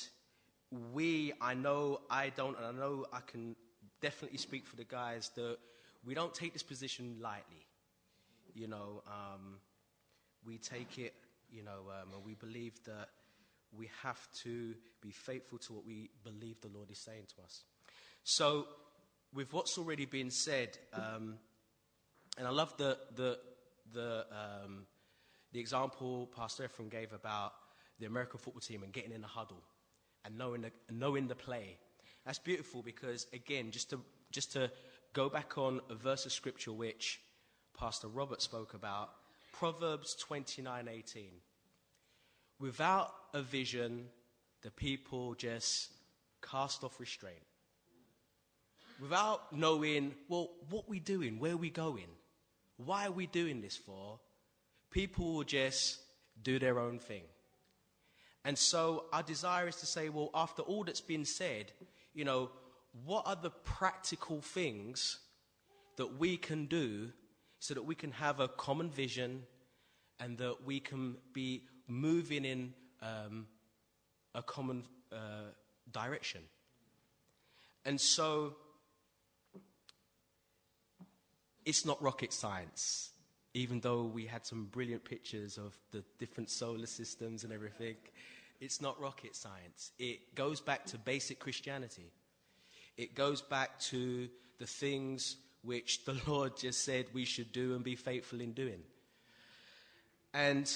we, I know I don't, and I know I can definitely speak for the guys that we don't take this position lightly. You know, um, we take it you know, um, and we believe that we have to be faithful to what we believe the Lord is saying to us. So, with what's already been said, um, and I love the the the um, the example Pastor Ephraim gave about the American football team and getting in the huddle and knowing the, knowing the play. That's beautiful because again, just to just to go back on a verse of scripture which Pastor Robert spoke about Proverbs 29:18. Without a vision, the people just cast off restraint. Without knowing, well, what we doing, where we going, why are we doing this for, people will just do their own thing. And so our desire is to say, well, after all that's been said, you know, what are the practical things that we can do so that we can have a common vision and that we can be moving in um, a common uh, direction. And so it's not rocket science, even though we had some brilliant pictures of the different solar systems and everything. It's not rocket science. It goes back to basic Christianity. It goes back to the things which the Lord just said we should do and be faithful in doing. And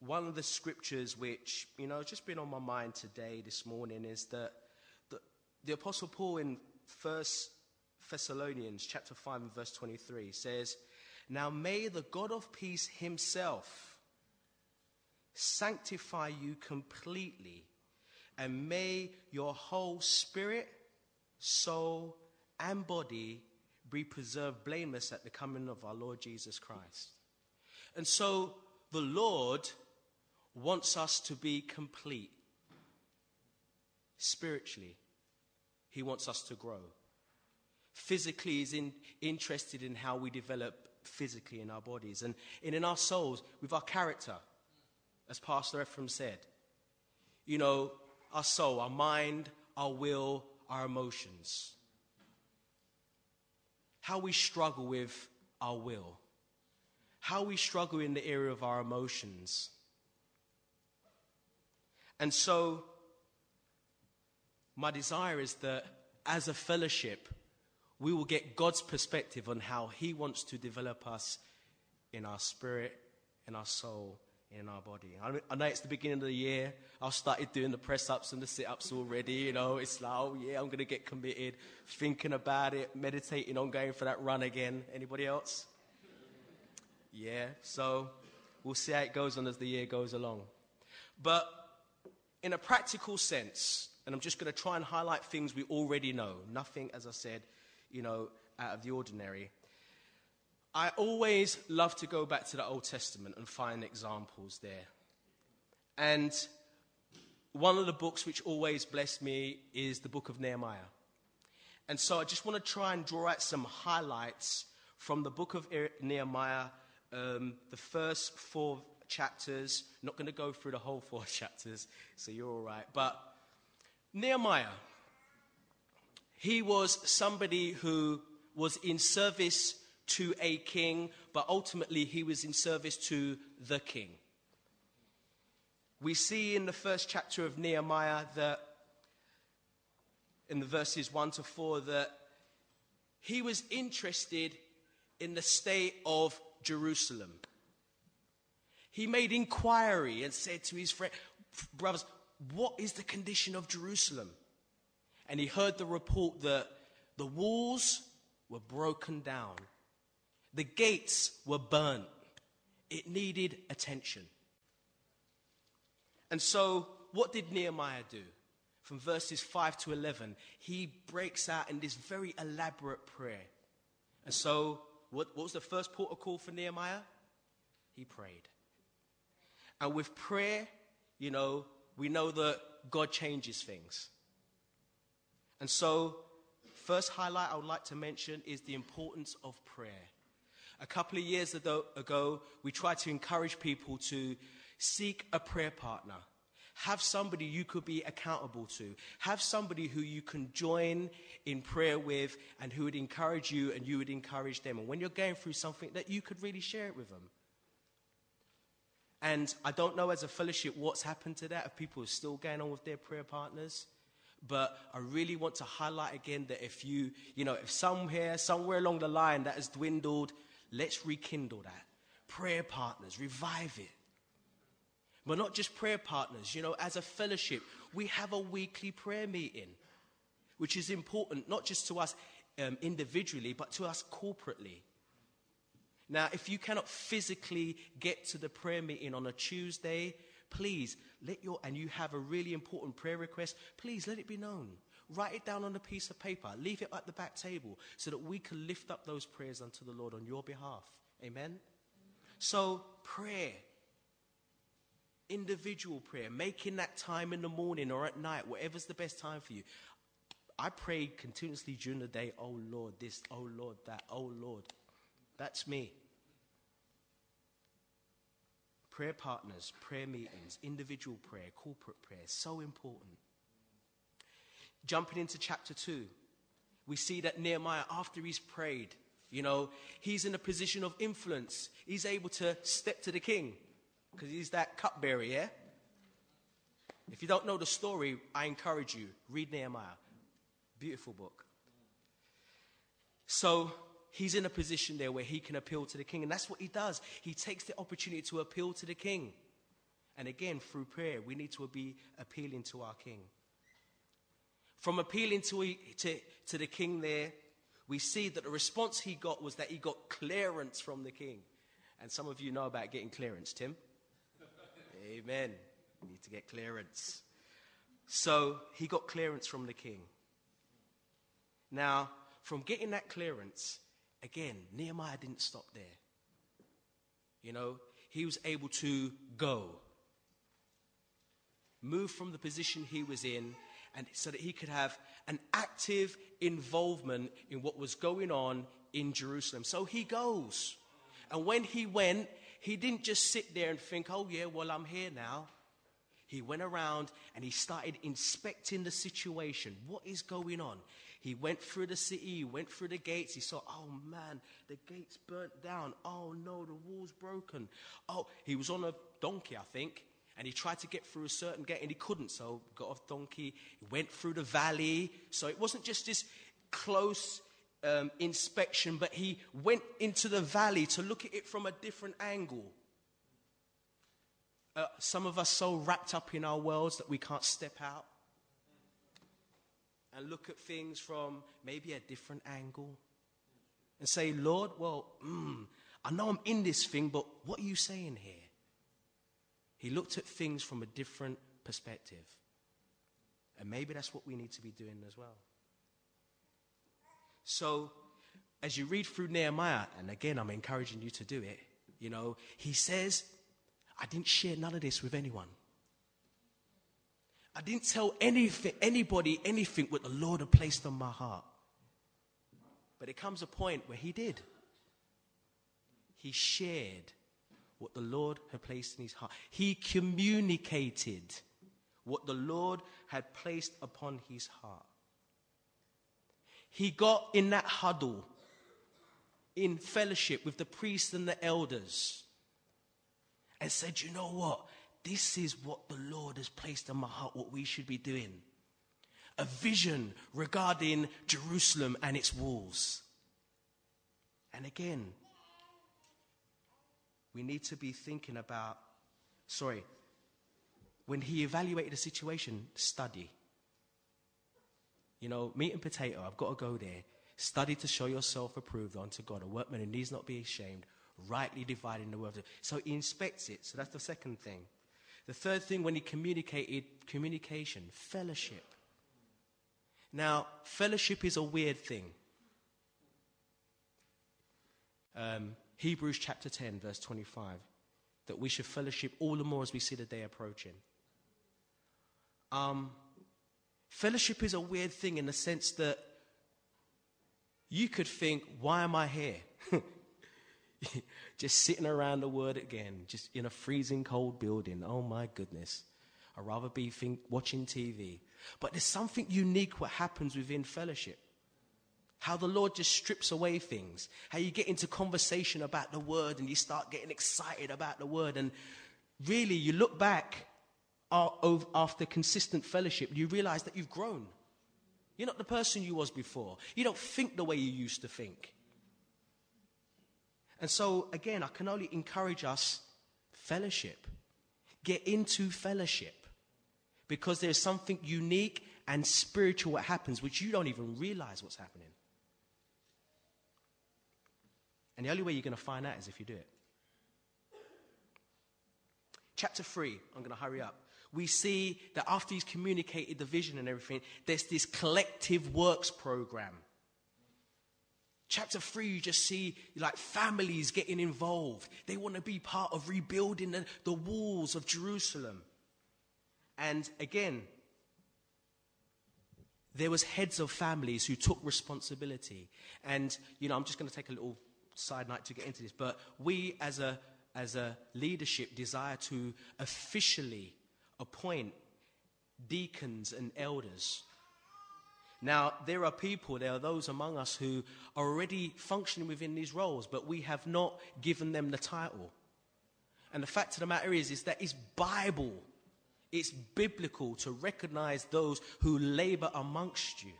one of the scriptures which, you know, just been on my mind today, this morning, is that the, the Apostle Paul in First Thessalonians chapter 5 and verse 23 says, Now may the God of peace himself sanctify you completely, and may your whole spirit, soul, and body be preserved blameless at the coming of our Lord Jesus Christ. And so the Lord wants us to be complete spiritually. He wants us to grow. Physically, He's in, interested in how we develop physically in our bodies and, and in our souls with our character, as Pastor Ephraim said. You know, our soul, our mind, our will, our emotions how we struggle with our will, how we struggle in the area of our emotions. And so, my desire is that as a fellowship, we will get God's perspective on how He wants to develop us in our spirit, in our soul, in our body. I know it's the beginning of the year. I've started doing the press ups and the sit ups already. You know, it's like, oh yeah, I'm going to get committed, thinking about it, meditating on going for that run again. Anybody else? Yeah, so we'll see how it goes on as the year goes along. But in a practical sense, And I'm just going to try and highlight things we already know. Nothing, as I said, you know, out of the ordinary. I always love to go back to the Old Testament and find examples there. And one of the books which always blessed me is the book of Nehemiah. And so I just want to try and draw out some highlights from the book of Nehemiah, um, the first four chapters. I'm Not going to go through the whole four chapters, so you're all right. But Nehemiah, he was somebody who was in service to a king, but ultimately he was in service to the king. We see in the first chapter of Nehemiah that, in the verses 1 to 4, that he was interested in the state of Jerusalem. He made inquiry and said to his friend, brothers, what is the condition of Jerusalem? And he heard the report that the walls were broken down the gates were burnt. It needed attention. And so, what did Nehemiah do? From verses 5 to 11, he breaks out in this very elaborate prayer. And so, what, what was the first protocol for Nehemiah? He prayed. And with prayer, you know, we know that God changes things. And so, first highlight I would like to mention is the importance of prayer. A couple of years ago, we tried to encourage people to seek a prayer partner. Have somebody you could be accountable to. Have somebody who you can join in prayer with and who would encourage you and you would encourage them. And when you're going through something, that you could really share it with them. And I don't know as a fellowship what's happened to that, if people are still going on with their prayer partners. But I really want to highlight again that if you, you know, if somewhere, somewhere along the line that has dwindled, Let's rekindle that. Prayer partners, revive it. But not just prayer partners, you know, as a fellowship, we have a weekly prayer meeting, which is important not just to us um, individually, but to us corporately. Now, if you cannot physically get to the prayer meeting on a Tuesday, please let your, and you have a really important prayer request, please let it be known. Write it down on a piece of paper. Leave it at the back table so that we can lift up those prayers unto the Lord on your behalf. Amen? So, prayer, individual prayer, making that time in the morning or at night, whatever's the best time for you. I pray continuously during the day, oh Lord, this, oh Lord, that, oh Lord. That's me. Prayer partners, prayer meetings, individual prayer, corporate prayer, so important. Jumping into chapter 2, we see that Nehemiah, after he's prayed, you know, he's in a position of influence. He's able to step to the king because he's that cupbearer, yeah? If you don't know the story, I encourage you, read Nehemiah. Beautiful book. So he's in a position there where he can appeal to the king, and that's what he does. He takes the opportunity to appeal to the king. And again, through prayer, we need to be appealing to our king. From appealing to, to, to the king there, we see that the response he got was that he got clearance from the king. And some of you know about getting clearance, Tim. Amen. You need to get clearance. So he got clearance from the king. Now, from getting that clearance, again, Nehemiah didn't stop there. You know, he was able to go, move from the position he was in and so that he could have an active involvement in what was going on in Jerusalem. So he goes. And when he went, he didn't just sit there and think, oh, yeah, well, I'm here now. He went around and he started inspecting the situation. What is going on? He went through the city, he went through the gates. He saw, oh man, the gates burnt down. Oh no, the wall's broken. Oh, he was on a donkey, I think and he tried to get through a certain gate and he couldn't, so got off donkey, he went through the valley. So it wasn't just this close um, inspection, but he went into the valley to look at it from a different angle. Uh, some of us so wrapped up in our worlds that we can't step out and look at things from maybe a different angle and say, Lord, well, mm, I know I'm in this thing, but what are you saying here? He looked at things from a different perspective. And maybe that's what we need to be doing as well. So, as you read through Nehemiah, and again, I'm encouraging you to do it, you know, he says, I didn't share none of this with anyone. I didn't tell anything, anybody anything what the Lord had placed on my heart. But it comes a point where he did. He shared what the Lord had placed in his heart. He communicated what the Lord had placed upon his heart. He got in that huddle, in fellowship with the priests and the elders, and said, You know what? This is what the Lord has placed in my heart, what we should be doing. A vision regarding Jerusalem and its walls. And again, we need to be thinking about, sorry, when he evaluated the situation, study. You know, meat and potato, I've got to go there. Study to show yourself approved unto God, a workman who needs not be ashamed, rightly dividing the word. So he inspects it. So that's the second thing. The third thing, when he communicated, communication, fellowship. Now, fellowship is a weird thing. Um, Hebrews chapter 10, verse 25, that we should fellowship all the more as we see the day approaching. Um, fellowship is a weird thing in the sense that you could think, why am I here? just sitting around the word again, just in a freezing cold building. Oh my goodness. I'd rather be think, watching TV. But there's something unique what happens within fellowship. How the Lord just strips away things. How you get into conversation about the word and you start getting excited about the word. And really, you look back after consistent fellowship, you realize that you've grown. You're not the person you was before. You don't think the way you used to think. And so, again, I can only encourage us fellowship. Get into fellowship because there's something unique and spiritual that happens which you don't even realize what's happening. And the only way you're going to find out is if you do it. Chapter 3, I'm going to hurry up. We see that after he's communicated the vision and everything, there's this collective works program Chapter 3, you just see like families getting involved. They want to be part of rebuilding the, the walls of Jerusalem. And again, there was heads of families who took responsibility. And, you know, I'm just going to take a little side note to get into this. But we as a, as a leadership desire to officially appoint deacons and elders now, there are people, there are those among us who are already functioning within these roles, but we have not given them the title. And the fact of the matter is, is that it's Bible, it's biblical to recognize those who labor amongst you.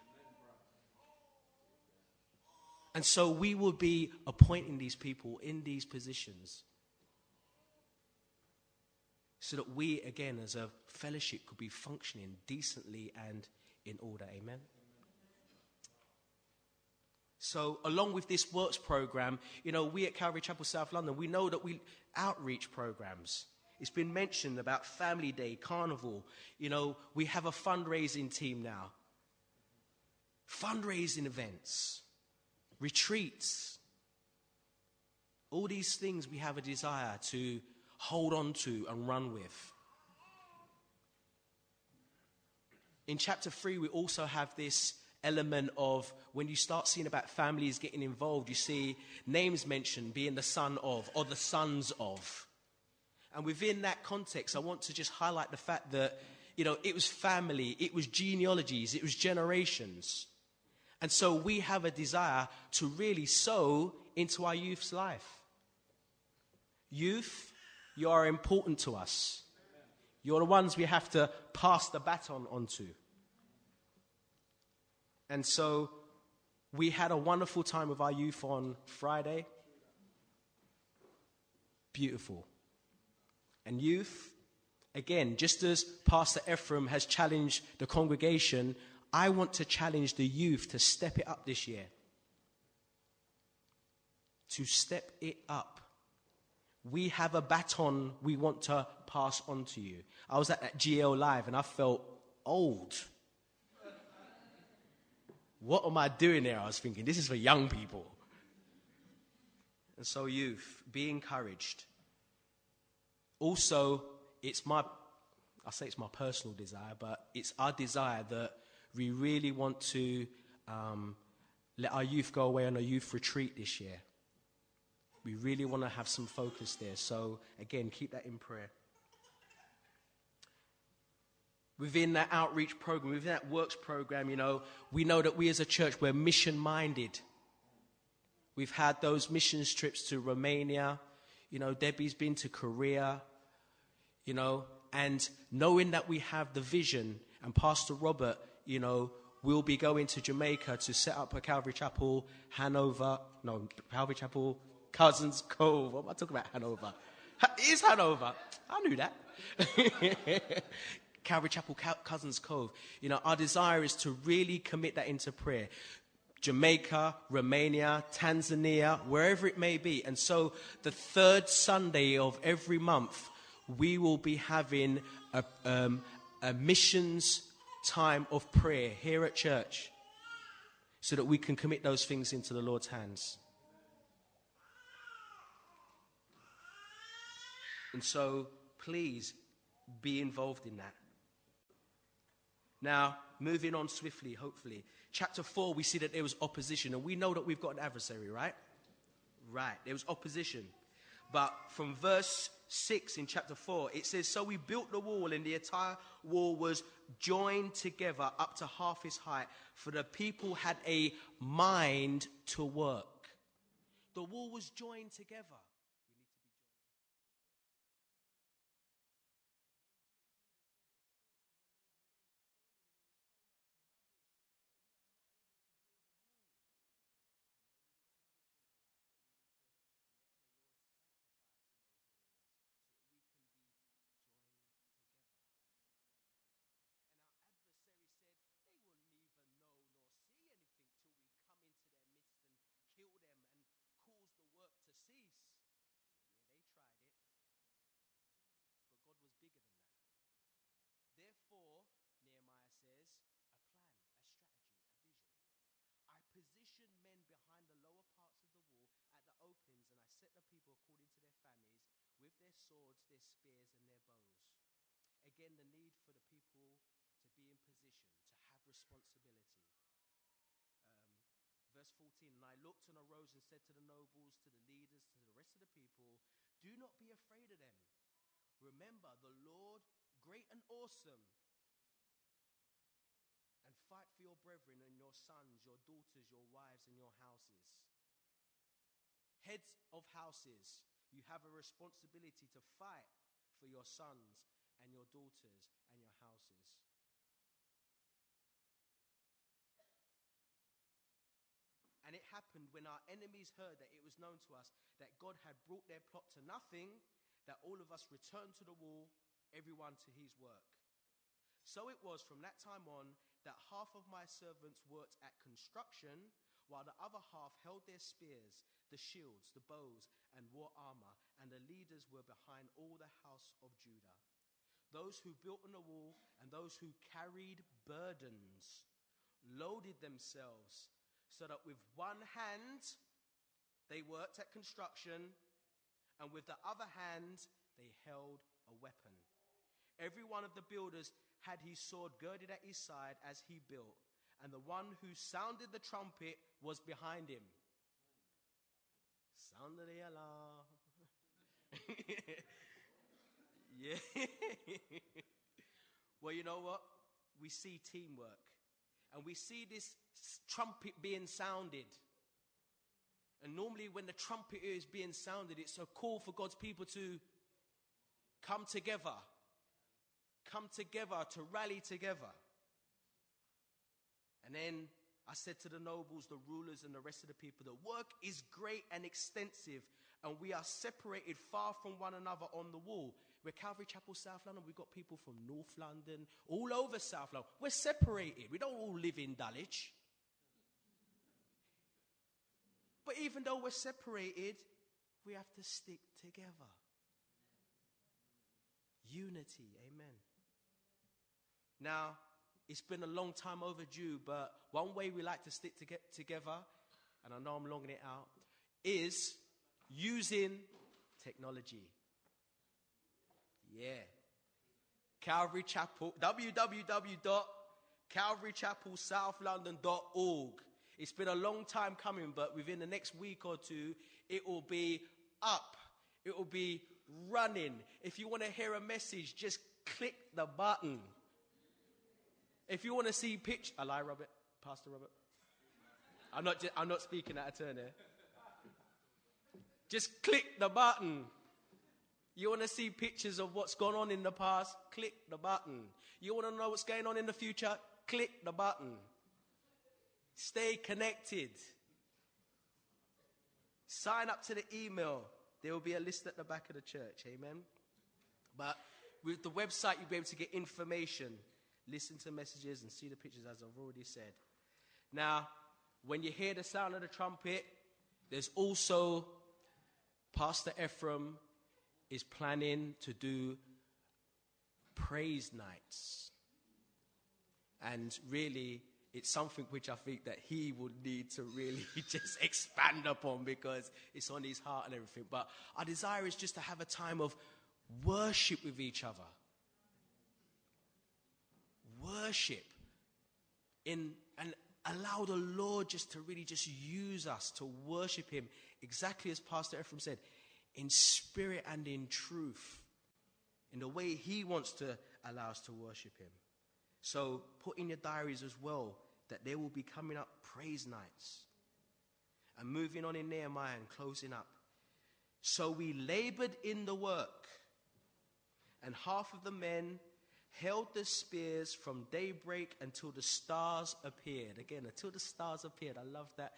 And so we will be appointing these people in these positions so that we, again, as a fellowship, could be functioning decently and in order. Amen. So, along with this works program, you know, we at Calvary Chapel South London, we know that we outreach programs. It's been mentioned about Family Day, Carnival. You know, we have a fundraising team now. Fundraising events, retreats. All these things we have a desire to hold on to and run with. In chapter 3, we also have this element of when you start seeing about families getting involved, you see names mentioned being the son of or the sons of. And within that context, I want to just highlight the fact that, you know, it was family, it was genealogies, it was generations. And so we have a desire to really sow into our youth's life. Youth, you are important to us. You're the ones we have to pass the baton on to. And so we had a wonderful time with our youth on Friday. Beautiful. And youth, again, just as Pastor Ephraim has challenged the congregation, I want to challenge the youth to step it up this year. To step it up. We have a baton we want to pass on to you. I was at that GL Live and I felt old what am I doing there? I was thinking, this is for young people. And so, youth, be encouraged. Also, it's my, I say it's my personal desire, but it's our desire that we really want to um, let our youth go away on a youth retreat this year. We really want to have some focus there. So, again, keep that in prayer. Within that outreach program, within that works program, you know, we know that we as a church, we're mission minded. We've had those missions trips to Romania. You know, Debbie's been to Korea. You know, and knowing that we have the vision, and Pastor Robert, you know, we'll be going to Jamaica to set up a Calvary Chapel, Hanover, no, Calvary Chapel, Cousins Cove. What am I talking about, Hanover? It is Hanover. I knew that. Calvary Chapel, Cousins Cove. You know, our desire is to really commit that into prayer. Jamaica, Romania, Tanzania, wherever it may be. And so the third Sunday of every month, we will be having a, um, a missions time of prayer here at church so that we can commit those things into the Lord's hands. And so, please be involved in that. Now, moving on swiftly, hopefully. Chapter 4, we see that there was opposition, and we know that we've got an adversary, right? Right, there was opposition. But from verse 6 in chapter 4, it says, So we built the wall, and the entire wall was joined together up to half its height, for the people had a mind to work. The wall was joined together. Swords, their spears, and their bows. Again, the need for the people to be in position, to have responsibility. Um, verse 14 And I looked and arose and said to the nobles, to the leaders, to the rest of the people, Do not be afraid of them. Remember the Lord, great and awesome. And fight for your brethren and your sons, your daughters, your wives, and your houses. Heads of houses, you have a responsibility to fight for your sons and your daughters and your houses. And it happened when our enemies heard that it was known to us that God had brought their plot to nothing, that all of us returned to the wall, everyone to his work. So it was from that time on that half of my servants worked at construction, while the other half held their spears the shields, the bows, and war armor, and the leaders were behind all the house of Judah. Those who built on the wall and those who carried burdens loaded themselves so that with one hand they worked at construction, and with the other hand they held a weapon. Every one of the builders had his sword girded at his side as he built, and the one who sounded the trumpet was behind him. Sound of the alarm. yeah. well, you know what? We see teamwork. And we see this trumpet being sounded. And normally, when the trumpet is being sounded, it's a call for God's people to come together, come together, to rally together. And then I said to the nobles, the rulers, and the rest of the people, the work is great and extensive, and we are separated far from one another on the wall. We're Calvary Chapel, South London. We've got people from North London, all over South London. We're separated. We don't all live in Dulwich. But even though we're separated, we have to stick together. Unity, amen. Now, It's been a long time overdue, but one way we like to stick to get together, and I know I'm longing it out, is using technology. Yeah. Calvary Chapel, www.calvarychapelsouth.london.org. It's been a long time coming, but within the next week or two, it will be up. It will be running. If you want to hear a message, just click the button. If you want to see pitch, I lie, Robert, Pastor Robert. I'm not, just, I'm not speaking out of turn here. Just click the button. You want to see pictures of what's gone on in the past? Click the button. You want to know what's going on in the future? Click the button. Stay connected. Sign up to the email. There will be a list at the back of the church. Amen. But with the website, you'll be able to get information, listen to messages, and see the pictures, as I've already said. Now, when you hear the sound of the trumpet, there's also Pastor Ephraim is planning to do praise nights. And really, it's something which I think that he would need to really just expand upon because it's on his heart and everything. But our desire is just to have a time of worship with each other. Worship in and allow the Lord just to really just use us to worship him exactly as Pastor Ephraim said, in spirit and in truth, in the way he wants to allow us to worship him. So put in your diaries as well that there will be coming up praise nights. And moving on in Nehemiah and closing up. So we labored in the work, and half of the men held the spears from daybreak until the stars appeared. Again, until the stars appeared. I love that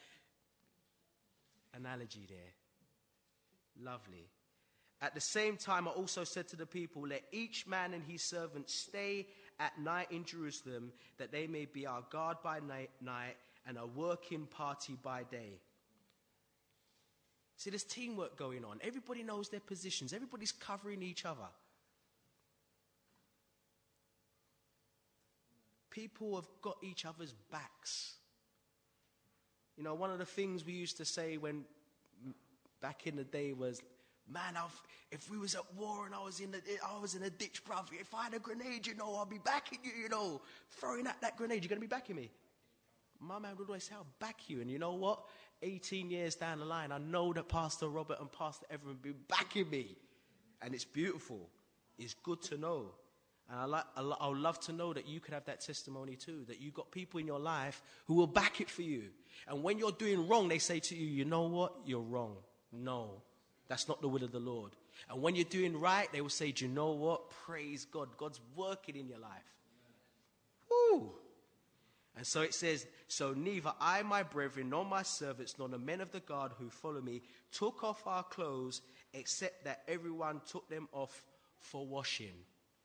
analogy there. Lovely. At the same time, I also said to the people, Let each man and his servant stay at night in Jerusalem, that they may be our guard by night, night and a working party by day. See, there's teamwork going on. Everybody knows their positions, everybody's covering each other. People have got each other's backs. You know, one of the things we used to say when back in the day was Man, I've, if we was at war and I was in the, I was in a ditch, bruv, if I had a grenade, you know, I'll be backing you, you know, throwing at that grenade, you're to be backing me. My man would always say, I'll back you. And you know what? 18 years down the line, I know that Pastor Robert and Pastor Evan be backing me. And it's beautiful. It's good to know. And I, like, I would love to know that you could have that testimony too, that you've got people in your life who will back it for you. And when you're doing wrong, they say to you, you know what? You're wrong. No, that's not the will of the Lord. And when you're doing right, they will say, Do you know what? Praise God. God's working in your life. Woo! And so it says, So neither I, my brethren, nor my servants, nor the men of the guard who follow me took off our clothes, except that everyone took them off for washing.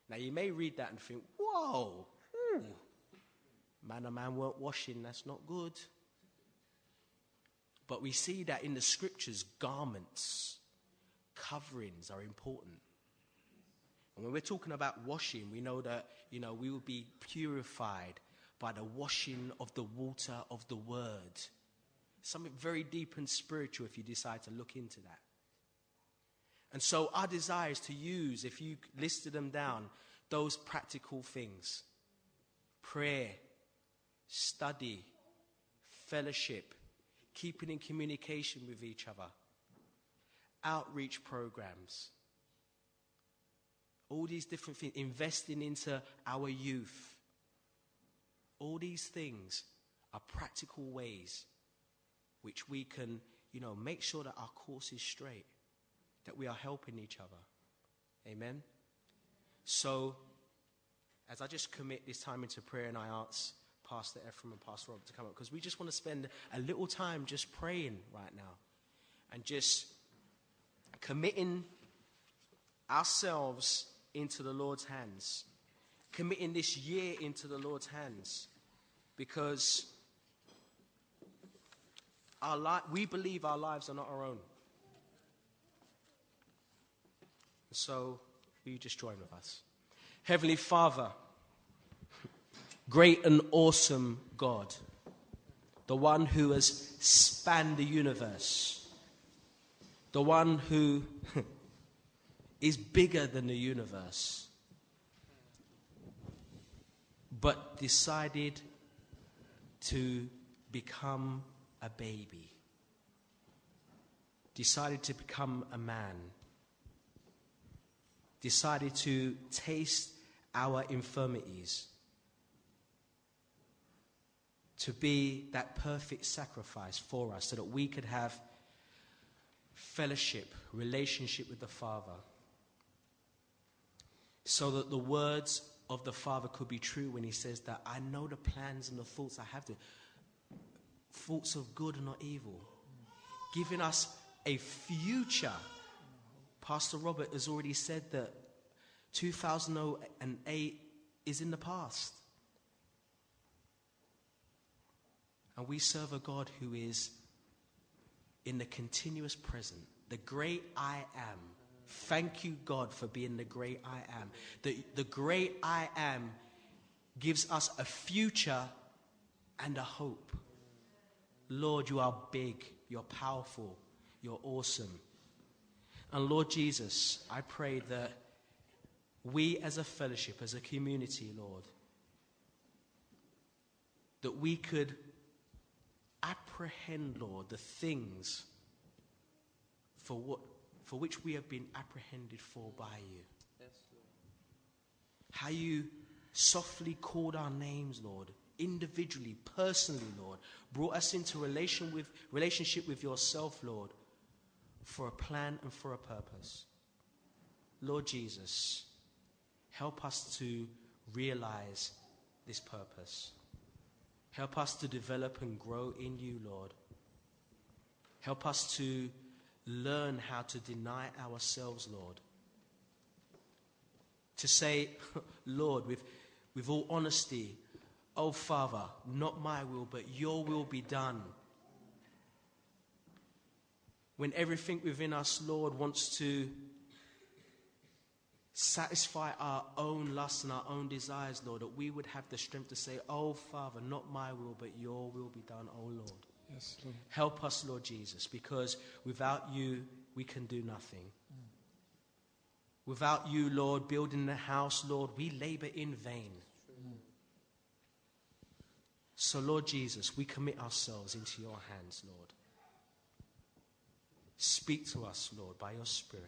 Now you may read that and think, Whoa, hmm. man and man weren't washing, that's not good. But we see that in the scriptures, garments coverings are important. And when we're talking about washing, we know that, you know, we will be purified by the washing of the water of the word. Something very deep and spiritual if you decide to look into that. And so our desire is to use, if you listed them down, those practical things. Prayer, study, fellowship, keeping in communication with each other outreach programs, all these different things, investing into our youth. All these things are practical ways which we can, you know, make sure that our course is straight, that we are helping each other. Amen? So, as I just commit this time into prayer and I ask Pastor Ephraim and Pastor Robert to come up, because we just want to spend a little time just praying right now and just committing ourselves into the Lord's hands, committing this year into the Lord's hands, because our li- we believe our lives are not our own. So, will you just join with us? Heavenly Father, great and awesome God, the one who has spanned the universe, the one who is bigger than the universe, but decided to become a baby, decided to become a man, decided to taste our infirmities, to be that perfect sacrifice for us so that we could have fellowship, relationship with the Father, so that the words of the Father could be true when He says that I know the plans and the thoughts I have to, thoughts of good and not evil, giving us a future. Pastor Robert has already said that 2008 is in the past. And we serve a God who is in the continuous present, the great I am. Thank you, God, for being the great I am. The, the great I am gives us a future and a hope. Lord, you are big, you're powerful, you're awesome. And Lord Jesus, I pray that we as a fellowship, as a community, Lord, that we could apprehend, Lord, the things for, what, for which we have been apprehended for by you. How you softly called our names, Lord, individually, personally, Lord, brought us into relation with, relationship with yourself, Lord, for a plan and for a purpose. Lord Jesus, help us to realize this purpose. Help us to develop and grow in you, Lord. Help us to learn how to deny ourselves, Lord. To say, Lord, with, with all honesty, Oh, Father, not my will, but your will be done. When everything within us, Lord, wants to satisfy our own lusts and our own desires, Lord, that we would have the strength to say, Oh, Father, not my will, but your will be done, oh Lord. Yes, Lord. Help us, Lord Jesus, because without you, we can do nothing. Without you, Lord, building the house, Lord, we labor in vain. So, Lord Jesus, we commit ourselves into your hands, Lord. Speak to us, Lord, by your Spirit.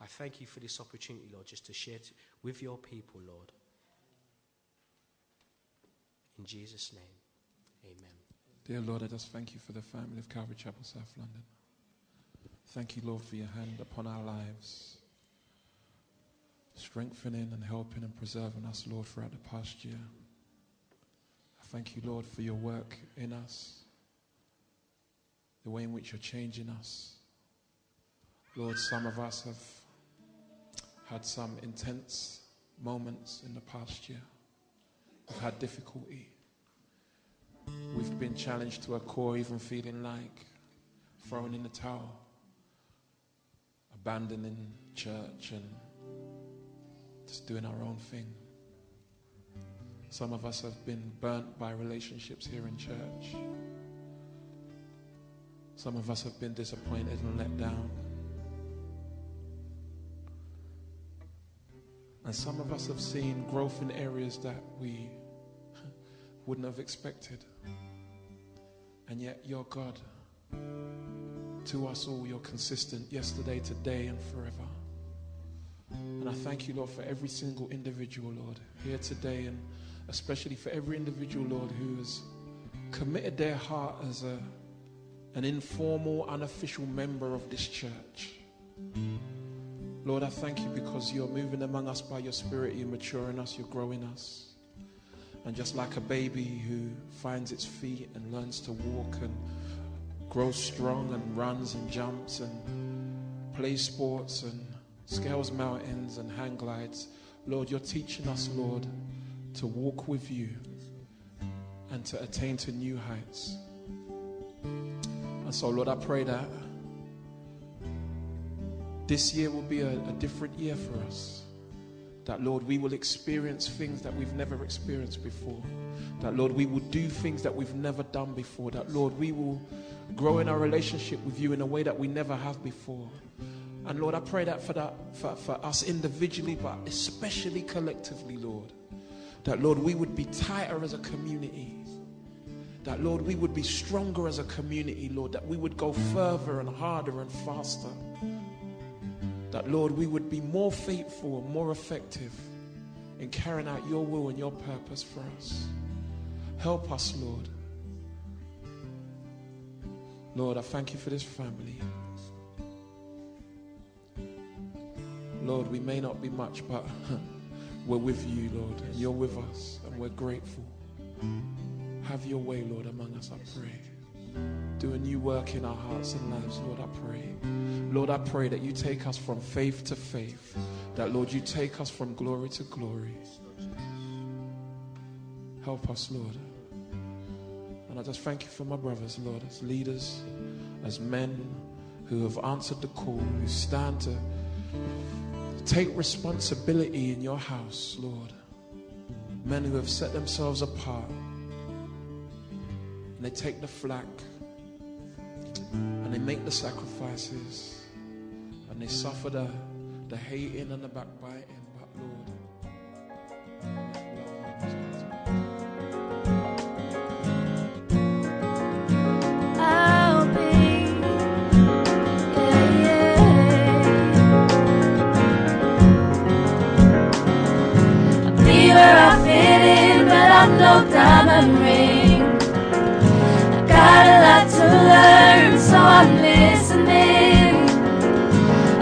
I thank you for this opportunity, Lord, just to share t- with your people, Lord. In Jesus' name, amen. Dear Lord, I just thank you for the family of Calvary Chapel, South London. Thank you, Lord, for your hand upon our lives, strengthening and helping and preserving us, Lord, throughout the past year. I thank you, Lord, for your work in us, the way in which you're changing us. Lord, some of us have had some intense moments in the past year. We've had difficulty. We've been challenged to a core, even feeling like throwing in the towel, abandoning church, and just doing our own thing. Some of us have been burnt by relationships here in church. Some of us have been disappointed and let down. And some of us have seen growth in areas that we wouldn't have expected. And yet, you're God. To us all, you're consistent yesterday, today, and forever. And I thank you, Lord, for every single individual, Lord, here today, and especially for every individual, Lord, who has committed their heart as a, an informal, unofficial member of this church. Lord, I thank you because you're moving among us by your Spirit, you're maturing us, you're growing us. And just like a baby who finds its feet and learns to walk and grows strong and runs and jumps and plays sports and scales mountains and hang glides, Lord, you're teaching us, Lord, to walk with you and to attain to new heights. And so, Lord, I pray that this year will be a, a different year for us. That, Lord, we will experience things that we've never experienced before. That, Lord, we will do things that we've never done before. That, Lord, we will grow in our relationship with you in a way that we never have before. And Lord, I pray that for that for, for us individually, but especially collectively, Lord. That Lord, we would be tighter as a community. That Lord, we would be stronger as a community, Lord. That we would go further and harder and faster. That Lord, we would be more faithful and more effective in carrying out your will and your purpose for us. Help us, Lord. Lord, I thank you for this family. Lord, we may not be much, but we're with you, Lord, and you're with us, and we're grateful. Have your way, Lord, among us, I pray. Do a new work in our hearts and lives, Lord, I pray. Lord, I pray that you take us from faith to faith, that, Lord, you take us from glory to glory. Help us, Lord. And I just thank you for my brothers, Lord, as leaders, as men who have answered the call, who stand to take responsibility in your house, Lord. Men who have set themselves apart and they take the flack and they make the sacrifices and they suffer the, the hating and the backbiting. But Lord, I'm no diamond ring got a lot to learn, so I'm listening.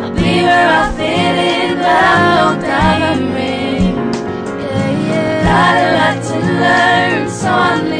I'll be where I fit in, but I'm no diamond ring. Yeah, yeah. Got a lot to learn, so I'm listening.